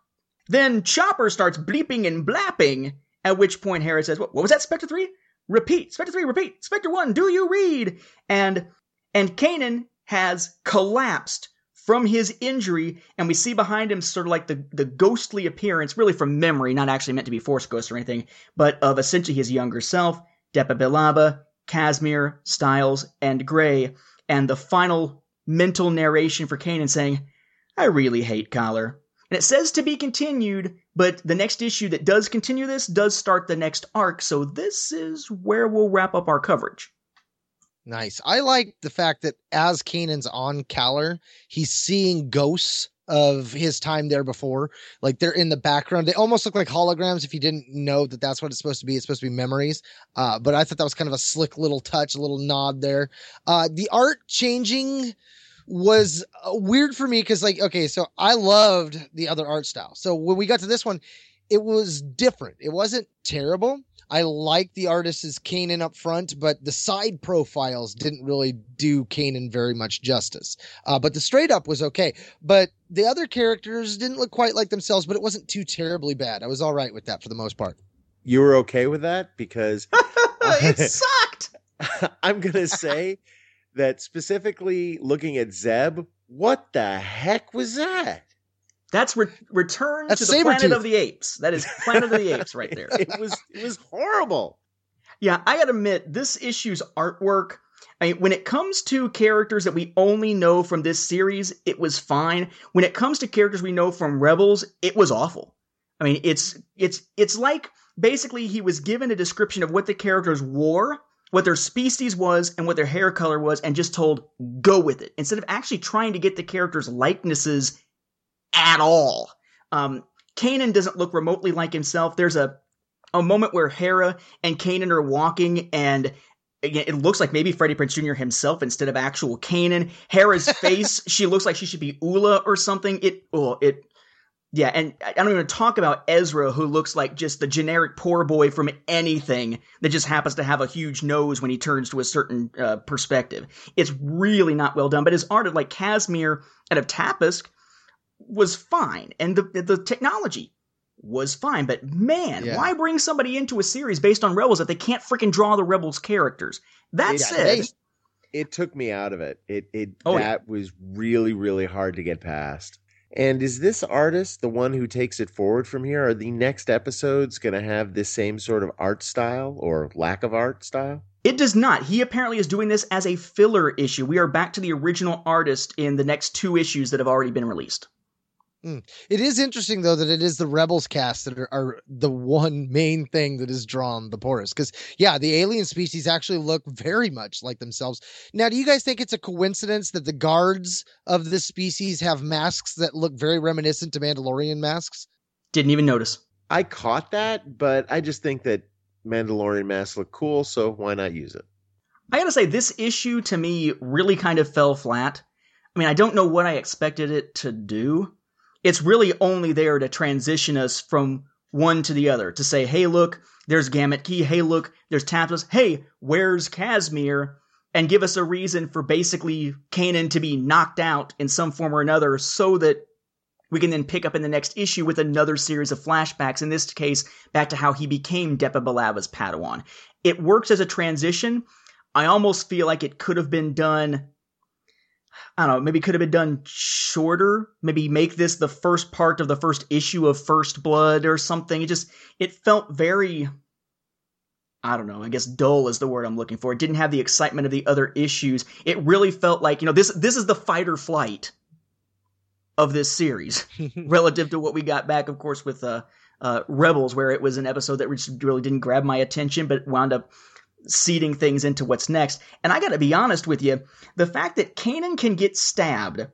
Then Chopper starts bleeping and blapping, at which point Hera says, What, what was that, Spectre 3? Repeat, Spectre 3, repeat, Spectre 1, do you read? And and Kanan has collapsed from his injury, and we see behind him sort of like the, the ghostly appearance, really from memory, not actually meant to be Force Ghost or anything, but of essentially his younger self, Depa Billaba, Kasmir, Styles, and Gray, and the final mental narration for Kanan saying, I really hate Kaller. And it says to be continued, but the next issue that does continue this does start the next arc, so this is where we'll wrap up our coverage. Nice. I like the fact that as Kanan's on Kaller, he's seeing ghosts of his time there before. Like they're in the background. They almost look like holograms if you didn't know that that's what it's supposed to be. It's supposed to be memories. Uh, but I thought that was kind of a slick little touch, a little nod there. Uh, the art changing was uh, weird for me because like okay so i loved the other art style so when we got to this one it was different it wasn't terrible i liked the artist's kanan up front but the side profiles didn't really do kanan very much justice uh, but the straight up was okay but the other characters didn't look quite like themselves, but it wasn't too terribly bad. I was all right with that for the most part. You were okay with that because it sucked. I'm gonna say that specifically looking at Zeb, what the heck was that? That's re- Return That's to the Planet of the Apes. That is Planet of the Apes right there. It was it was horrible. Yeah, I gotta admit, this issue's artwork. I mean, when it comes to characters that we only know from this series, it was fine. When it comes to characters we know from Rebels, it was awful. I mean, it's it's it's like basically he was given a description of what the characters wore, what their species was, and what their hair color was, and just told go with it instead of actually trying to get the characters' likenesses at all. Um, Kanan doesn't look remotely like himself. There's a a moment where Hera and Kanan are walking and again, it looks like maybe Freddie Prinze Jr. himself instead of actual Kanan. Hera's face, she looks like she should be Oola or something. It, oh, it, yeah, and I don't even talk about Ezra, who looks like just the generic poor boy from anything that just happens to have a huge nose when he turns to a certain uh, perspective. It's really not well done, but his art of like Kasmir out of Tapusk was fine, and the the technology was fine. But man, Yeah. why bring somebody into a series based on Rebels if they can't freaking draw the Rebels characters? That Yeah, said, they- It took me out of it. It it Oh, that was really really hard to get past. And is this artist the one who takes it forward from here? Are the next episodes going to have this same sort of art style or lack of art style? It does not. He apparently is doing this as a filler issue. We are back to the original artist in the next two issues that have already been released. Mm. It is interesting though that it is the Rebels cast that are, are the one main thing that has drawn the poorest. Because yeah, the alien species actually look very much like themselves. Now, do you guys think it's a coincidence that the guards of this species have masks that look very reminiscent to Mandalorian masks? Didn't even notice. I caught that, but I just think that Mandalorian masks look cool, so why not use it? I gotta say, this issue to me really kind of fell flat. I mean, I don't know what I expected it to do. It's really only there to transition us from one to the other, to say, hey, look, there's Gamut Key. Hey, look, there's Taplas. Hey, where's Kasmir? And give us a reason for basically Kanan to be knocked out in some form or another so that we can then pick up in the next issue with another series of flashbacks, in this case, back to how he became Depa Billaba's Padawan. It works as a transition. I almost feel like it could have been done. I don't know, maybe could have been done shorter. Maybe make this the first part of the first issue of First Blood or something. It just, it felt very, I don't know, I guess dull is the word I'm looking for. It didn't have the excitement of the other issues. It really felt like, you know, this, this is the fight or flight of this series relative to what we got back, of course, with, uh, uh, Rebels, where it was an episode that really didn't grab my attention, but wound up seeding things into what's next. And I got to be honest with you, the fact that Kanan can get stabbed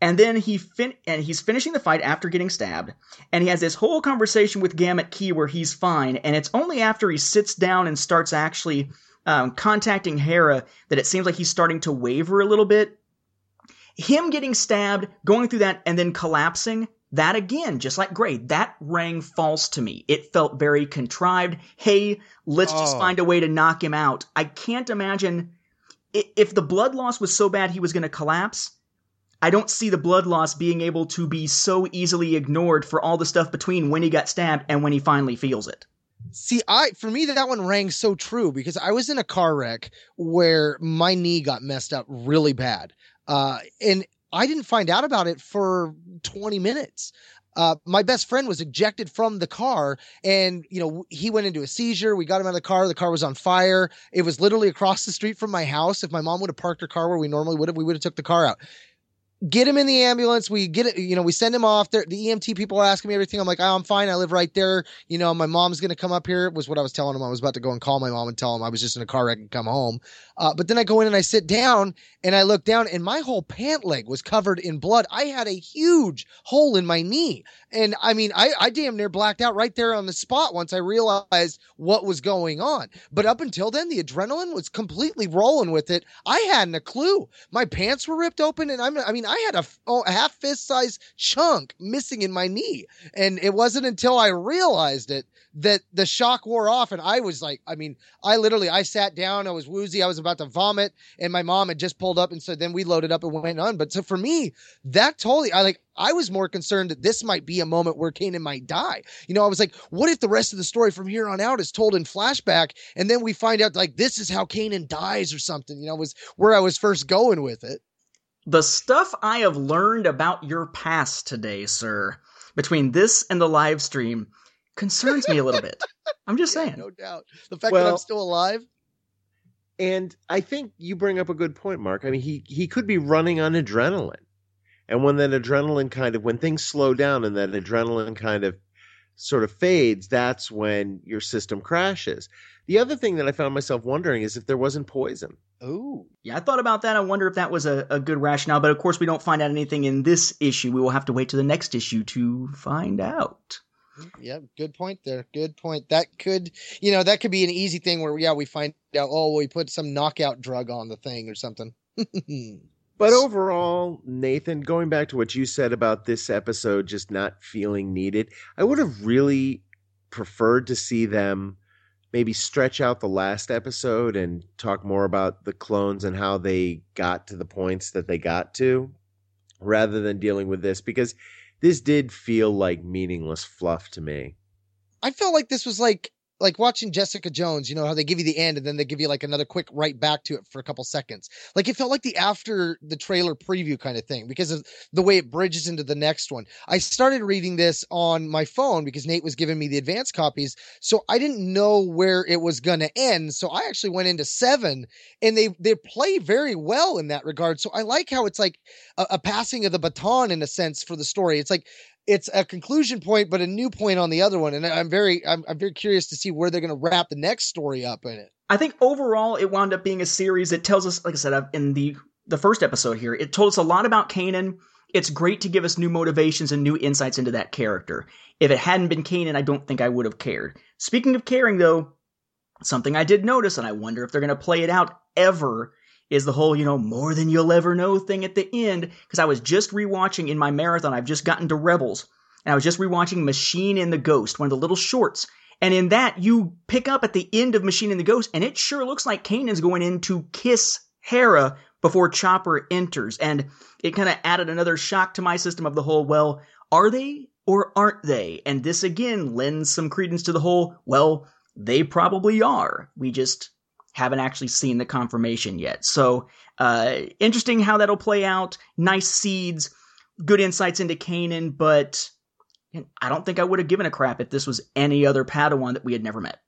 and then he fin- and he's finishing the fight after getting stabbed and he has this whole conversation with Gamut Key where he's fine and it's only after he sits down and starts actually um, contacting Hera that it seems like he's starting to waver a little bit. Him getting stabbed, going through that, and then collapsing, that again, just like Gray, that rang false to me. It felt very contrived. Hey, let's just Oh. find a way to knock him out. I can't imagine if the blood loss was so bad he was going to collapse. I don't see the blood loss being able to be so easily ignored for all the stuff between when he got stabbed and when he finally feels it. See, I for me that one rang so true because I was in a car wreck where my knee got messed up really bad, uh, and I didn't find out about it for 20 minutes. Uh, my best friend was ejected from the car, and you know he went into a seizure. We got him out of the car. The car was on fire. It was literally across the street from my house. If my mom would have parked her car where we normally would have, we would have took the car out get him in the ambulance. We get it, you know, we send him off there. The EMT people are asking me everything. I'm like, oh, I'm fine. I live right there. You know, my mom's going to come up here was what I was telling him. I was about to go and call my mom and tell him I was just in a car wreck and come home. Uh, but then I go in and I sit down and I look down and my whole pant leg was covered in blood. I had a huge hole in my knee. And I mean, I, I damn near blacked out right there on the spot once I realized what was going on. But up until then, the adrenaline was completely rolling with it. I hadn't a clue. My pants were ripped open, and I'm, I mean, I had a, oh, a half fist size chunk missing in my knee. And it wasn't until I realized it that the shock wore off and I was like, I mean, I literally I sat down, I was woozy, I was about to vomit, and my mom had just pulled up and so then we loaded up and went on. But so for me, that totally I like I was more concerned that this might be a moment where Kanan might die. You know, I was like, what if the rest of the story from here on out is told in flashback and then we find out like this is how Kanan dies or something, you know, was where I was first going with it. The stuff I have learned about your past today, sir, between this and the live stream concerns me a little bit. I'm just Yeah, saying. no doubt. The fact that I'm still alive. And I think you bring up a good point, Mark. I mean, he he could be running on adrenaline. And when that adrenaline kind of when things slow down and that adrenaline kind of sort of fades, that's when your system crashes. The other thing that I found myself wondering is if there wasn't poison. Ooh. Yeah, I thought about that. I wonder if that was a, a good rationale, but of course we don't find out anything in this issue. We will have to wait to the next issue to find out. Yeah, good point there. Good point. That could, you know, that could be an easy thing where, yeah, we find out, oh, we put some knockout drug on the thing or something. But overall, Nathan, going back to what you said about this episode just not feeling needed, I would have really preferred to see them maybe stretch out the last episode and talk more about the clones and how they got to the points that they got to rather than dealing with this because this did feel like meaningless fluff to me. I felt like this was like like watching Jessica Jones, you know, how they give you the end and then they give you like another quick right back to it for a couple seconds. Like it felt like the after the trailer preview kind of thing because of the way it bridges into the next one. I started reading this on my phone because Nate was giving me the advance copies. So I didn't know where it was going to end. So I actually went into 7 and they they play very well in that regard. So I like how it's like a, a passing of the baton in a sense for the story. It's like it's a conclusion point, but a new point on the other one. And I'm very, I'm, I'm very curious to see where they're going to wrap the next story up in it. I think overall it wound up being a series that tells us, like I said, in the the first episode here, it told us a lot about Kanan. It's great to give us new motivations and new insights into that character. If it hadn't been Kanan, I don't think I would have cared. Speaking of caring, though, something I did notice, and I wonder if they're going to play it out ever, is the whole, you know, more than you'll ever know thing at the end. Because I was just rewatching in my marathon, I've just gotten to Rebels, and I was just rewatching Machine and the Ghost, one of the little shorts. And in that, you pick up at the end of Machine and the Ghost, and it sure looks like Kanan's going in to kiss Hera before Chopper enters. And it kind of added another shock to my system of the whole, well, are they or aren't they? And this again lends some credence to the whole, well, they probably are. We just haven't actually seen the confirmation yet. So, uh, interesting how that'll play out. Nice seeds, good insights into Kanan, but I don't think I would have given a crap if this was any other Padawan that we had never met.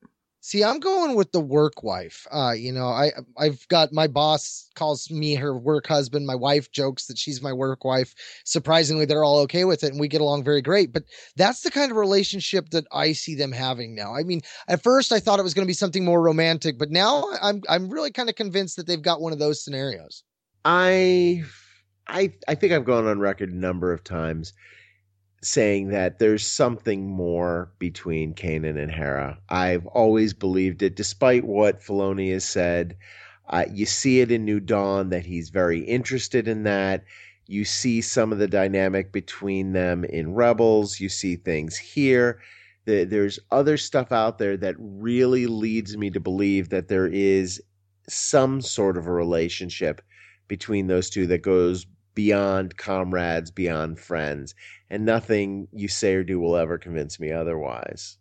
See, I'm going with the work wife. Uh, you know, I I've got my boss calls me her work husband. My wife jokes that she's my work wife. Surprisingly, they're all okay with it, and we get along very great. But that's the kind of relationship that I see them having now. I mean, at first I thought it was going to be something more romantic, but now I'm I'm really kind of convinced that they've got one of those scenarios. I I I think I've gone on record a number of times saying that there's something more between Kanan and Hera. I've always believed it, despite what Filoni has said. Uh, you see it in New Dawn that he's very interested in that. You see some of the dynamic between them in Rebels. You see things here. The, there's other stuff out there that really leads me to believe that there is some sort of a relationship between those two that goes beyond comrades, beyond friends, and nothing you say or do will ever convince me otherwise.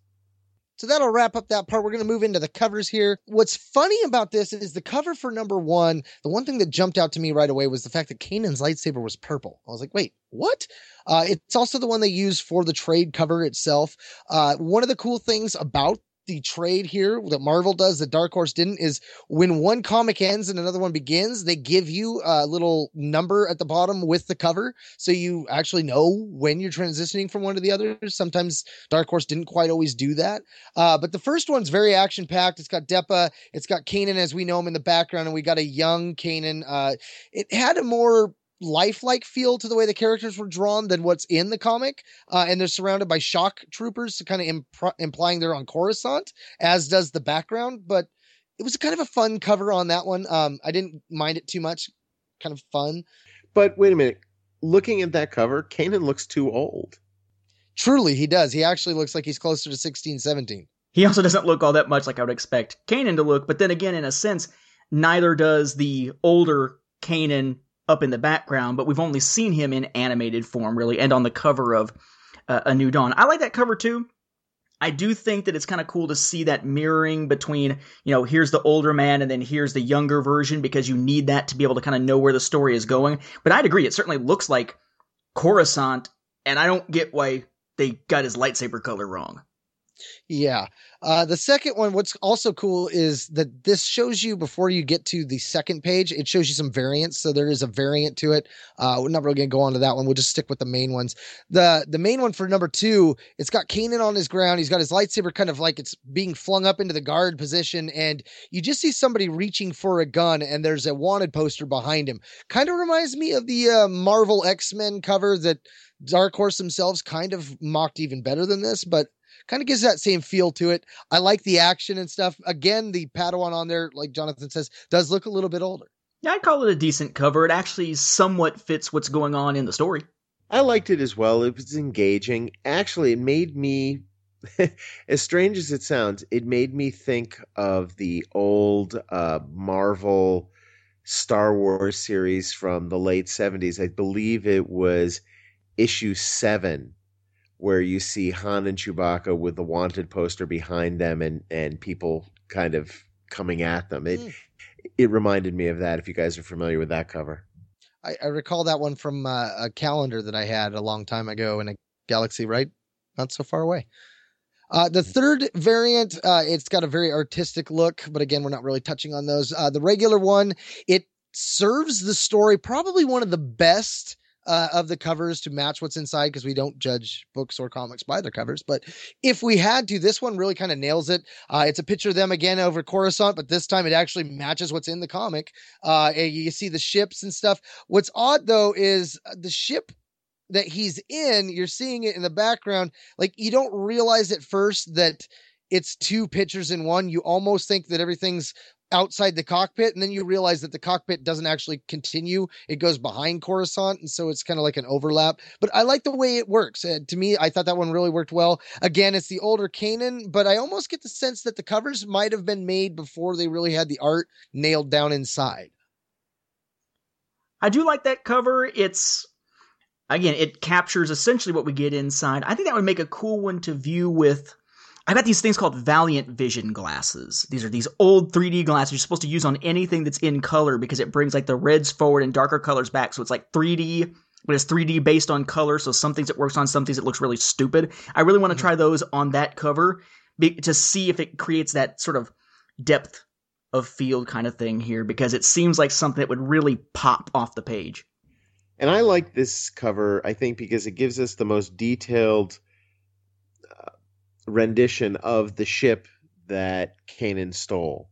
So that'll wrap up that part. We're going to move into the covers here. What's funny about this is the cover for number one. The one thing that jumped out to me right away was the fact that Kanan's lightsaber was purple. I was like, wait, what? Uh, it's also the one they use for the trade cover itself. Uh, one of the cool things about the trade here that Marvel does that Dark Horse didn't is when one comic ends and another one begins, they give you a little number at the bottom with the cover. So you actually know when you're transitioning from one to the other. Sometimes Dark Horse didn't quite always do that. Uh, but the first one's very action packed. It's got Depa, it's got Kanan as we know him in the background, and we got a young Kanan. Uh, it had a more lifelike feel to the way the characters were drawn than what's in the comic. Uh, and they're surrounded by shock troopers, kind of imp- implying they're on Coruscant, as does the background. But it was kind of a fun cover on that one. Um, I didn't mind it too much. Kind of fun. But wait a minute. Looking at that cover, Kanan looks too old. Truly, he does. He actually looks like he's closer to 16, 17. He also doesn't look all that much like I would expect Kanan to look, but then again, in a sense, neither does the older Kanan up in the background, but we've only seen him in animated form, really, and on the cover of uh, A New Dawn. I like that cover too. I do think that it's kind of cool to see that mirroring between, you know, here's the older man and then here's the younger version because you need that to be able to kind of know where the story is going. But I'd agree, it certainly looks like Coruscant, and I don't get why they got his lightsaber color wrong. Yeah. Uh, the second one, what's also cool is that this shows you before you get to the second page, it shows you some variants. So there is a variant to it. Uh, we're not really going to go on to that one. We'll just stick with the main ones. The the main one for number two, it's got Kanan on his ground. He's got his lightsaber kind of like it's being flung up into the guard position, and you just see somebody reaching for a gun, and there's a wanted poster behind him. Kind of reminds me of the uh, Marvel X Men cover that Dark Horse themselves kind of mocked even better than this, but kind of gives that same feel to it. I like the action and stuff. Again, the Padawan on there, like Jonathan says, does look a little bit older. Yeah, I'd call it a decent cover. It actually somewhat fits what's going on in the story. I liked it as well. It was engaging. Actually, it made me, as strange as it sounds, it made me think of the old uh, Marvel Star Wars series from the late 70s. I believe it was issue seven where you see Han and Chewbacca with the wanted poster behind them and and people kind of coming at them. It mm. it reminded me of that. If you guys are familiar with that cover, I, I recall that one from uh, a calendar that I had a long time ago in a galaxy, right? Not so far away. Uh, the third variant, uh, it's got a very artistic look, but again, we're not really touching on those. Uh, the regular one, it serves the story probably one of the best uh, of the covers to match what's inside because we don't judge books or comics by their covers. But if we had to, this one really kind of nails it. Uh, it's a picture of them again over Coruscant, but this time it actually matches what's in the comic. Uh, you see the ships and stuff. What's odd though is uh, the ship that he's in, you're seeing it in the background. Like you don't realize at first that it's two pictures in one. You almost think that everything's outside the cockpit, and then you realize that the cockpit doesn't actually continue; it goes behind Coruscant, and so it's kind of like an overlap. But I like the way it works. Uh, to me, I thought that one really worked well. Again, it's the older Kanan, but I almost get the sense that the covers might have been made before they really had the art nailed down inside. I do like that cover. It's again, it captures essentially what we get inside. I think that would make a cool one to view with I got these things called Valiant Vision glasses. These are these old 3D glasses you're supposed to use on anything that's in color because it brings like the reds forward and darker colors back. So it's like 3D, but it's 3D based on color. So some things it works on, some things it looks really stupid. I really want to try those on that cover to see if it creates that sort of depth of field kind of thing here because it seems like something that would really pop off the page. And I like this cover, I think, because it gives us the most detailed uh, rendition of the ship that Kanan stole,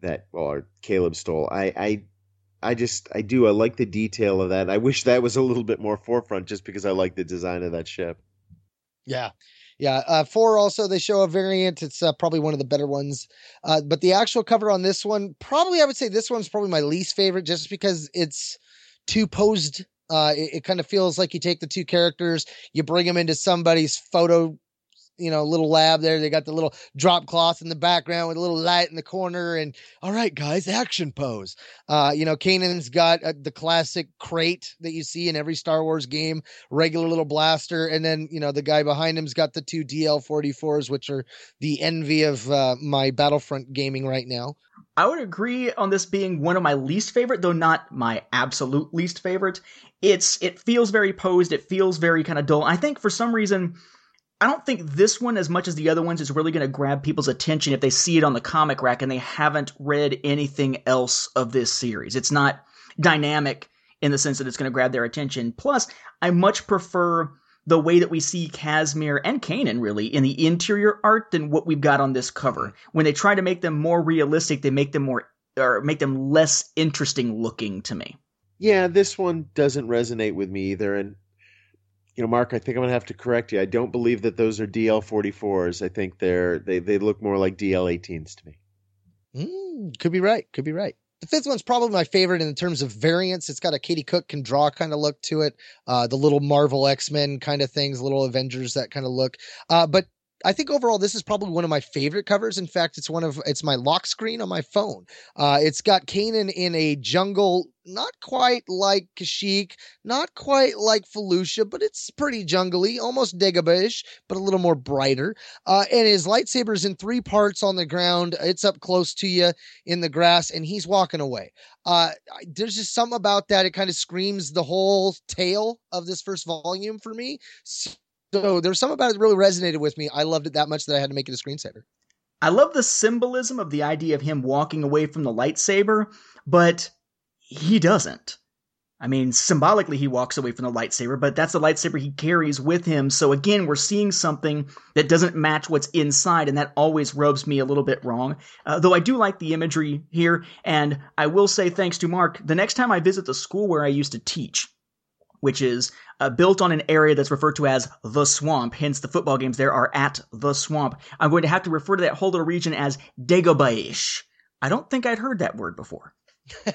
that or Caleb stole. I, I I just I do I like the detail of that. I wish that was a little bit more forefront, just because I like the design of that ship. Yeah, yeah. Uh, four also they show a variant. It's uh, probably one of the better ones. Uh, but the actual cover on this one, probably I would say this one's probably my least favorite, just because it's too posed. Uh, it, it kind of feels like you take the two characters, you bring them into somebody's photo you know, little lab there. They got the little drop cloth in the background with a little light in the corner. And all right, guys, action pose. Uh, you know, Kanan's got uh, the classic crate that you see in every Star Wars game, regular little blaster. And then, you know, the guy behind him's got the two DL 44s, which are the envy of uh, my Battlefront gaming right now. I would agree on this being one of my least favorite, though not my absolute least favorite. It's it feels very posed. It feels very kind of dull. I think for some reason I don't think this one, as much as the other ones, is really going to grab people's attention if they see it on the comic rack and they haven't read anything else of this series. It's not dynamic in the sense that it's going to grab their attention. Plus, I much prefer the way that we see Kasmir and Kanan really in the interior art than what we've got on this cover. When they try to make them more realistic, they make them more or make them less interesting looking to me. Yeah, this one doesn't resonate with me either, and you know, Mark, I think I'm gonna have to correct you. I don't believe that those are DL44s. I think they're they they look more like DL18s to me. Mm, could be right. Could be right. The fifth one's probably my favorite in terms of variants. It's got a Katie Cook can draw kind of look to it. Uh, the little Marvel X Men kind of things, little Avengers that kind of look. Uh, but I think overall this is probably one of my favorite covers. In fact, it's one of it's my lock screen on my phone. Uh, it's got Kanan in a jungle, not quite like Kashyyyk, not quite like Felucia, but it's pretty jungly, almost Dagobah-ish, but a little more brighter. Uh, and his lightsaber's in three parts on the ground. It's up close to you in the grass, and he's walking away. Uh, there's just something about that. It kind of screams the whole tale of this first volume for me. So so there's something about it that really resonated with me. I loved it that much that I had to make it a screensaver. I love the symbolism of the idea of him walking away from the lightsaber, but he doesn't. I mean, symbolically, he walks away from the lightsaber, but that's the lightsaber he carries with him. So again, we're seeing something that doesn't match what's inside, and that always rubs me a little bit wrong. Uh, though I do like the imagery here, and I will say thanks to Mark, the next time I visit the school where I used to teach, which is uh, built on an area that's referred to as the swamp. Hence, the football games there are at the swamp. I'm going to have to refer to that whole little region as Dagobah-ish. I don't think I'd heard that word before.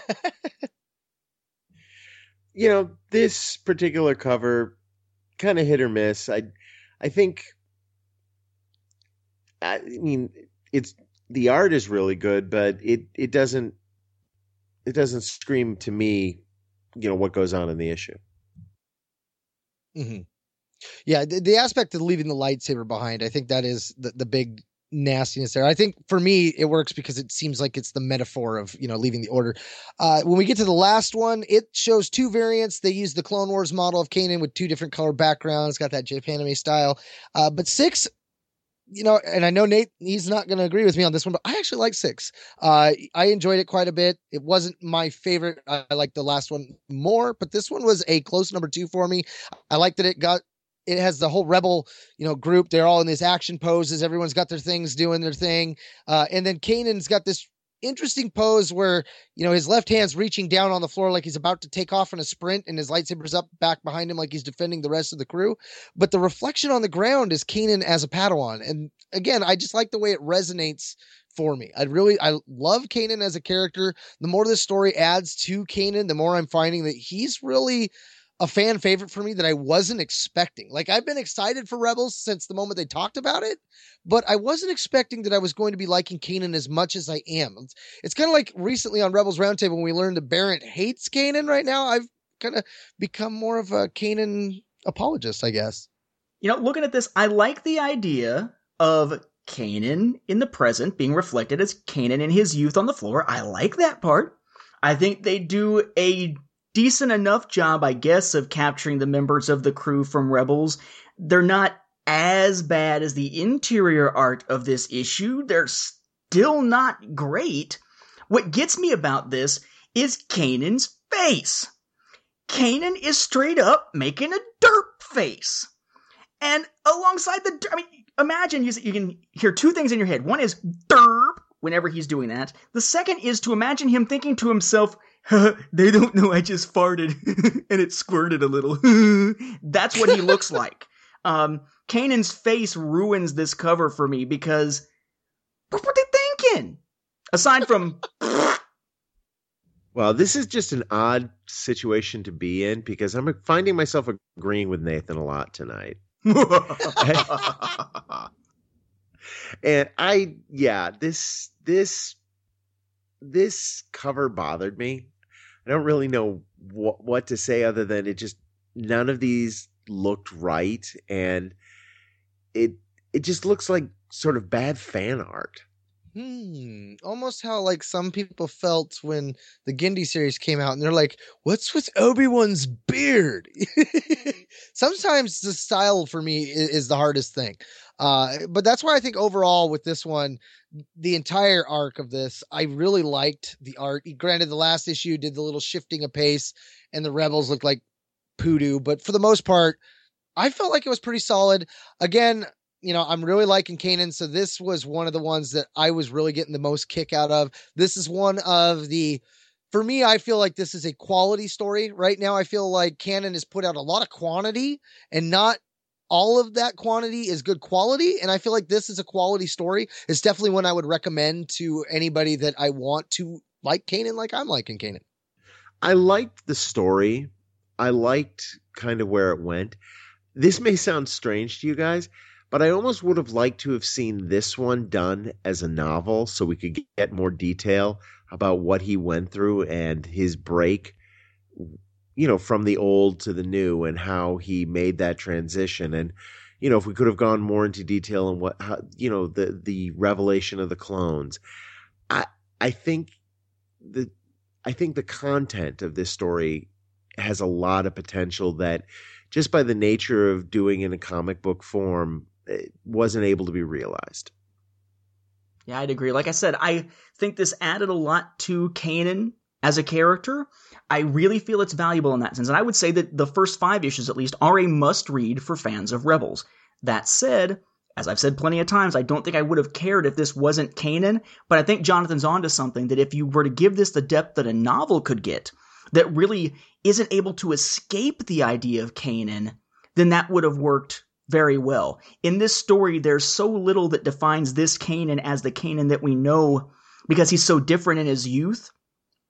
you know, this particular cover kind of hit or miss. I, I think. I mean, it's the art is really good, but it it doesn't it doesn't scream to me, you know, what goes on in the issue. Mm-hmm. Yeah, the, the, aspect of leaving the lightsaber behind, I think that is the, the big nastiness there. I think for me it works because it seems like it's the metaphor of you know leaving the order. Uh, when we get to the last one, it shows two variants. They use the Clone Wars model of Kanan with two different color backgrounds. Got that Japanime style. Uh, but six you know, and I know Nate, he's not going to agree with me on this one, but I actually like six. Uh, I enjoyed it quite a bit. It wasn't my favorite. I, like the last one more, but this one was a close number two for me. I liked that it got, it has the whole rebel, you know, group. They're all in these action poses. Everyone's got their things doing their thing. Uh, and then Kanan's got this interesting pose where you know his left hand's reaching down on the floor like he's about to take off in a sprint and his lightsaber's up back behind him like he's defending the rest of the crew. But the reflection on the ground is Kanan as a Padawan. And again I just like the way it resonates for me. I really I love Kanan as a character. The more this story adds to Kanan the more I'm finding that he's really a fan favorite for me that I wasn't expecting. Like I've been excited for Rebels since the moment they talked about it, but I wasn't expecting that I was going to be liking Kanan as much as I am. It's, it's kind of like recently on Rebels Roundtable when we learned that Barrett hates Kanan. Right now, I've kind of become more of a Kanan apologist, I guess. You know, looking at this, I like the idea of Kanan in the present being reflected as Kanan in his youth on the floor. I like that part. I think they do a decent enough job, I guess, of capturing the members of the crew from Rebels. They're not as bad as the interior art of this issue. They're still not great. What gets me about this is Kanan's face. Kanan is straight up making a derp face. And alongside the, I mean, imagine you, you can hear two things in your head. One is derp whenever he's doing that. The second is to imagine him thinking to himself, they don't know I just farted and it squirted a little. That's what he looks like. Um, Kanan's face ruins this cover for me because what were they thinking? Aside from. well, this is just an odd situation to be in because I'm finding myself agreeing with Nathan a lot tonight. and I, yeah, this, this, this cover bothered me. I don't really know what what to say other than it just none of these looked right and it it just looks like sort of bad fan art. Hmm. Almost how like some people felt when the Genndy series came out, and they're like, "What's with Obi Wan's beard?" Sometimes the style for me is, is, the hardest thing, uh, but that's why I think overall with this one, the entire arc of this, I really liked the art. Granted, the last issue did the little shifting of pace, and the rebels looked like poodoo, but for the most part, I felt like it was pretty solid. Again, you know, I'm really liking Kanan, so this was one of the ones that I was really getting the most kick out of. This is one of the for me, I feel like this is a quality story. Right now, I feel like Canon has put out a lot of quantity and not all of that quantity is good quality. And I feel like this is a quality story. It's definitely one I would recommend to anybody that I want to like Kanan, like I'm liking Kanan. I liked the story. I liked kind of where it went. This may sound strange to you guys, but I almost would have liked to have seen this one done as a novel so we could get more detail about what he went through and his break you know from the old to the new and how he made that transition. And you know if we could have gone more into detail on what how, you know the the revelation of the clones. I i think the i think the content of this story has a lot of potential that just by the nature of doing in a comic book form wasn't able to be realized yeah i'd agree like i said i think this added a lot to kanan as a character I really feel it's valuable in that sense. And I would say that the first five issues, at least, are a must read for fans of Rebels. That said, as I've said plenty of times, I don't think I would have cared if this wasn't Kanan, but I think Jonathan's onto something that if you were to give this the depth that a novel could get, that really isn't able to escape the idea of Kanan, then that would have worked very well. In this story, there's so little that defines this Kanan as the Kanan that we know because he's so different in his youth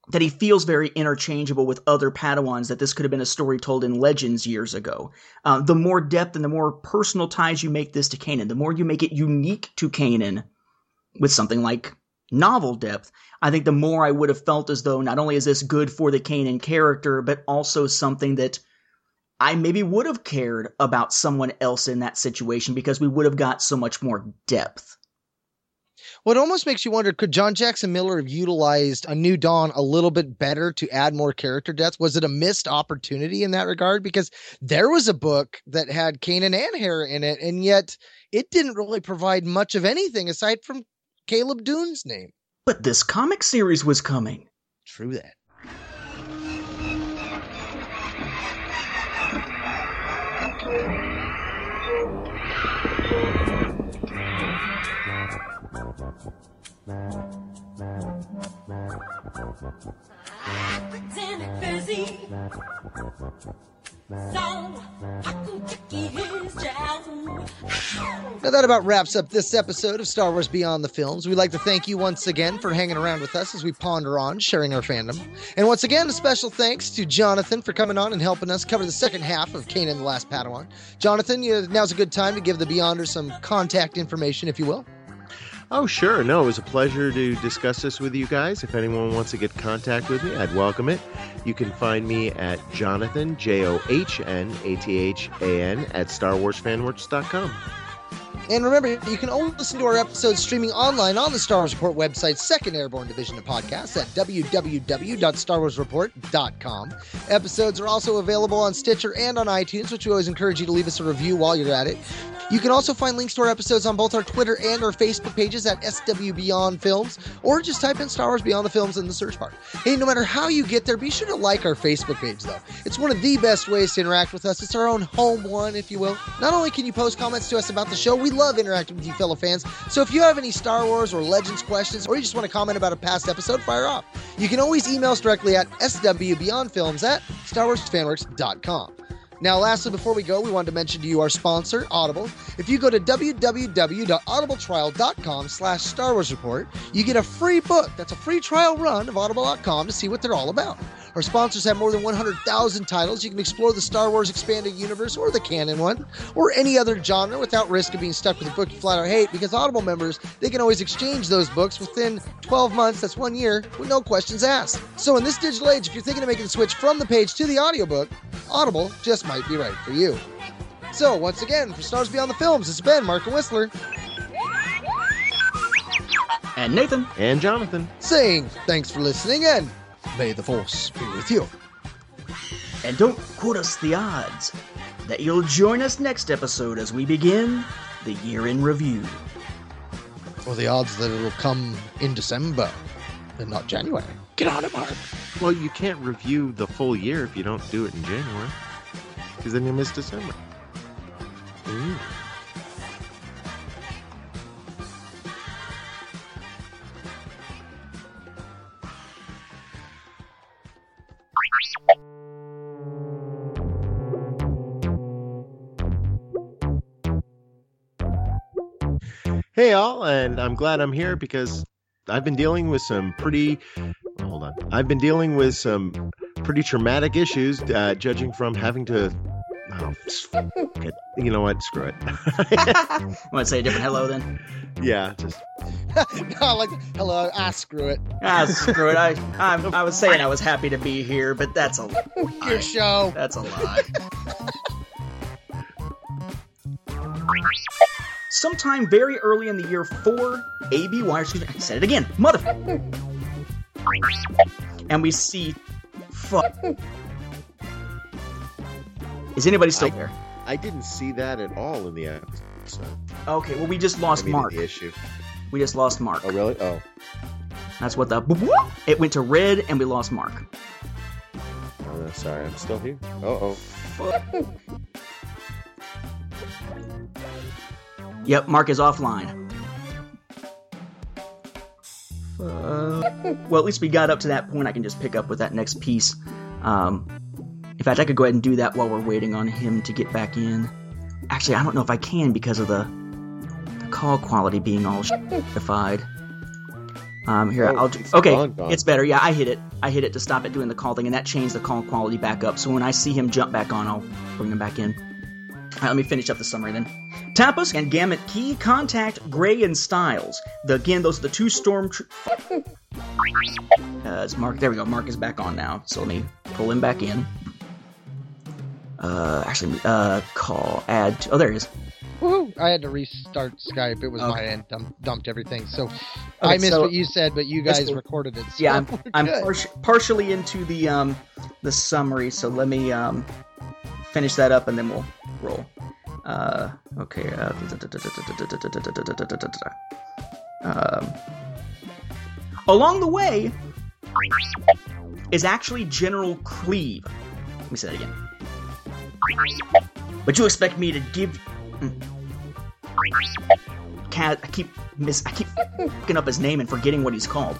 that he feels very interchangeable with other Padawans, that this could have been a story told in Legends years ago. Uh, the more depth and the more personal ties you make this to Kanan, the more you make it unique to Kanan with something like novel depth, I think the more I would have felt as though not only is this good for the Kanan character, but also something that I maybe would have cared about someone else in that situation because we would have got so much more depth. Well, it almost makes you wonder could John Jackson Miller have utilized A New Dawn a little bit better to add more character depth? Was it a missed opportunity in that regard? Because there was a book that had Kanan and Hera in it, and yet it didn't really provide much of anything aside from Caleb Dume's name. But this comic series was coming. True that. Now that about wraps up this episode of Star Wars Beyond the Films. We'd like to thank you once again for hanging around with us as we ponder on sharing our fandom. And once again, a special thanks to Jonathan for coming on and helping us cover the second half of Kanan the Last Padawan. Jonathan, now's a good time to give the Beyonders some contact information, if you will. Oh, sure. No, it was a pleasure to discuss this with you guys. If anyone wants to get contact with me, I'd welcome it. You can find me at Jonathan, J O H N A T H A N, at StarWarsFanWorks.com. And remember, you can only listen to our episodes streaming online on the Star Wars Report website's second airborne division of podcasts at www.starwarsreport.com. Episodes are also available on Stitcher and on iTunes, which we always encourage you to leave us a review while you're at it. You can also find links to our episodes on both our Twitter and our Facebook pages at SW Beyond Films, or just type in Star Wars Beyond the Films in the search bar. Hey, no matter how you get there, be sure to like our Facebook page, though. It's one of the best ways to interact with us. It's our own home one, if you will. Not only can you post comments to us about the show, we love interacting with you fellow fans. So if you have any Star Wars or Legends questions, or you just want to comment about a past episode, fire off. You can always email us directly at swbeyondfilms at starwarsfanworks.com. Now, lastly, before we go, we wanted to mention to you our sponsor, Audible. If you go to www.audibletrial.com slash Star Wars Report, you get a free book. That's a free trial run of audible.com to see what they're all about. Our sponsors have more than 100,000 titles. You can explore the Star Wars expanded universe or the canon one, or any other genre without risk of being stuck with a book you flat out hate because Audible members, they can always exchange those books within 12 months, that's one year, with no questions asked. So in this digital age, if you're thinking of making the switch from the page to the audiobook, Audible just might be right for you. So once again, for Stars Beyond the Films, it's Ben, Mark, and Whistler. And Nathan. And Jonathan. Saying thanks for listening and May the Force be with you. And don't quote us the odds that you'll join us next episode as we begin the year in review. Or the odds that it'll come in December and not January. Get on it, Mark. Well, you can't review the full year if you don't do it in January, because then you miss December. Ooh. Hey, all, and I'm glad I'm here because I've been dealing with some pretty. Hold on. I've been dealing with some pretty traumatic issues, uh, judging from having to Oh. You know what? Screw it. Want to say a different hello then? yeah, just no, like, hello, ah, screw it. Ah, screw it. I, I'm, I was saying I was happy to be here, but that's a Your show. that's a lie. Sometime very early in the year four, ABY, excuse me, I said it again, motherfucker. And we see, fuck. Is anybody still there? I didn't see that at all in the episode. Okay, well we just I lost mean, Mark. the issue. We just lost Mark. Oh, really? Oh, That's what the it went to red, and we lost Mark. oh sorry. I'm still here. Uh oh. Yep, Mark is offline. Uh, well, at least we got up to that point. I can just pick up with that next piece. Um, in fact, I could go ahead and do that while we're waiting on him to get back in. Actually, I don't know if I can because of the, the call quality being all shitified. Um, here, Oh, I'll do. it's Okay, gone, gone. it's better. Yeah, I hit it. I hit it to stop it doing the call thing, and that changed the call quality back up. So when I see him jump back on, I'll bring him back in. Right, let me finish up the summary then. Tapusk and Gamut Key contact Gray and Styles. The, again, those are the two storm. Tr- uh, it's Mark. There we go. Mark is back on now. So let me pull him back in. Uh, actually, uh, call add. To, oh, there he is. Woohoo! I had to restart Skype. It was Okay. my end. Dump, dumped everything. So I missed so- what you said, but you guys recorded it. So Yeah, I'm, I'm par- partially into the um the summary, so let me um finish that up and then we'll roll. Uh, okay. Uh, um, along the way is actually General Kleeve. Let me say that again. But you expect me to give? Cat, I keep miss. I keep fucking up his name and forgetting what he's called.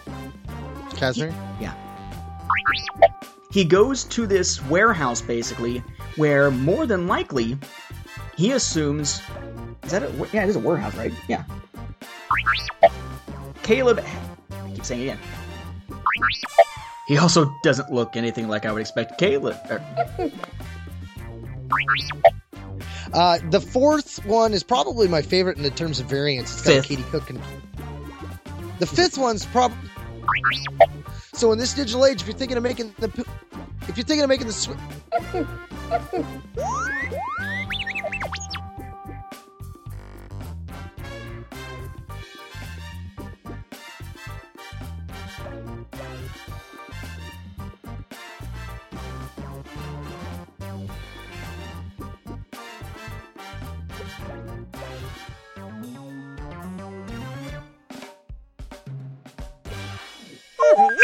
Kasmir? he goes to this warehouse basically where more than likely he assumes is that a yeah it is a warehouse right yeah caleb i keep saying it again he also doesn't look anything like i would expect caleb er, Uh, the fourth one is probably my favorite in the terms of variance. It's got Fifth. Katie Cook and the fifth one's probably. So in this digital age, if you're thinking of making the, if you're thinking of making the switch,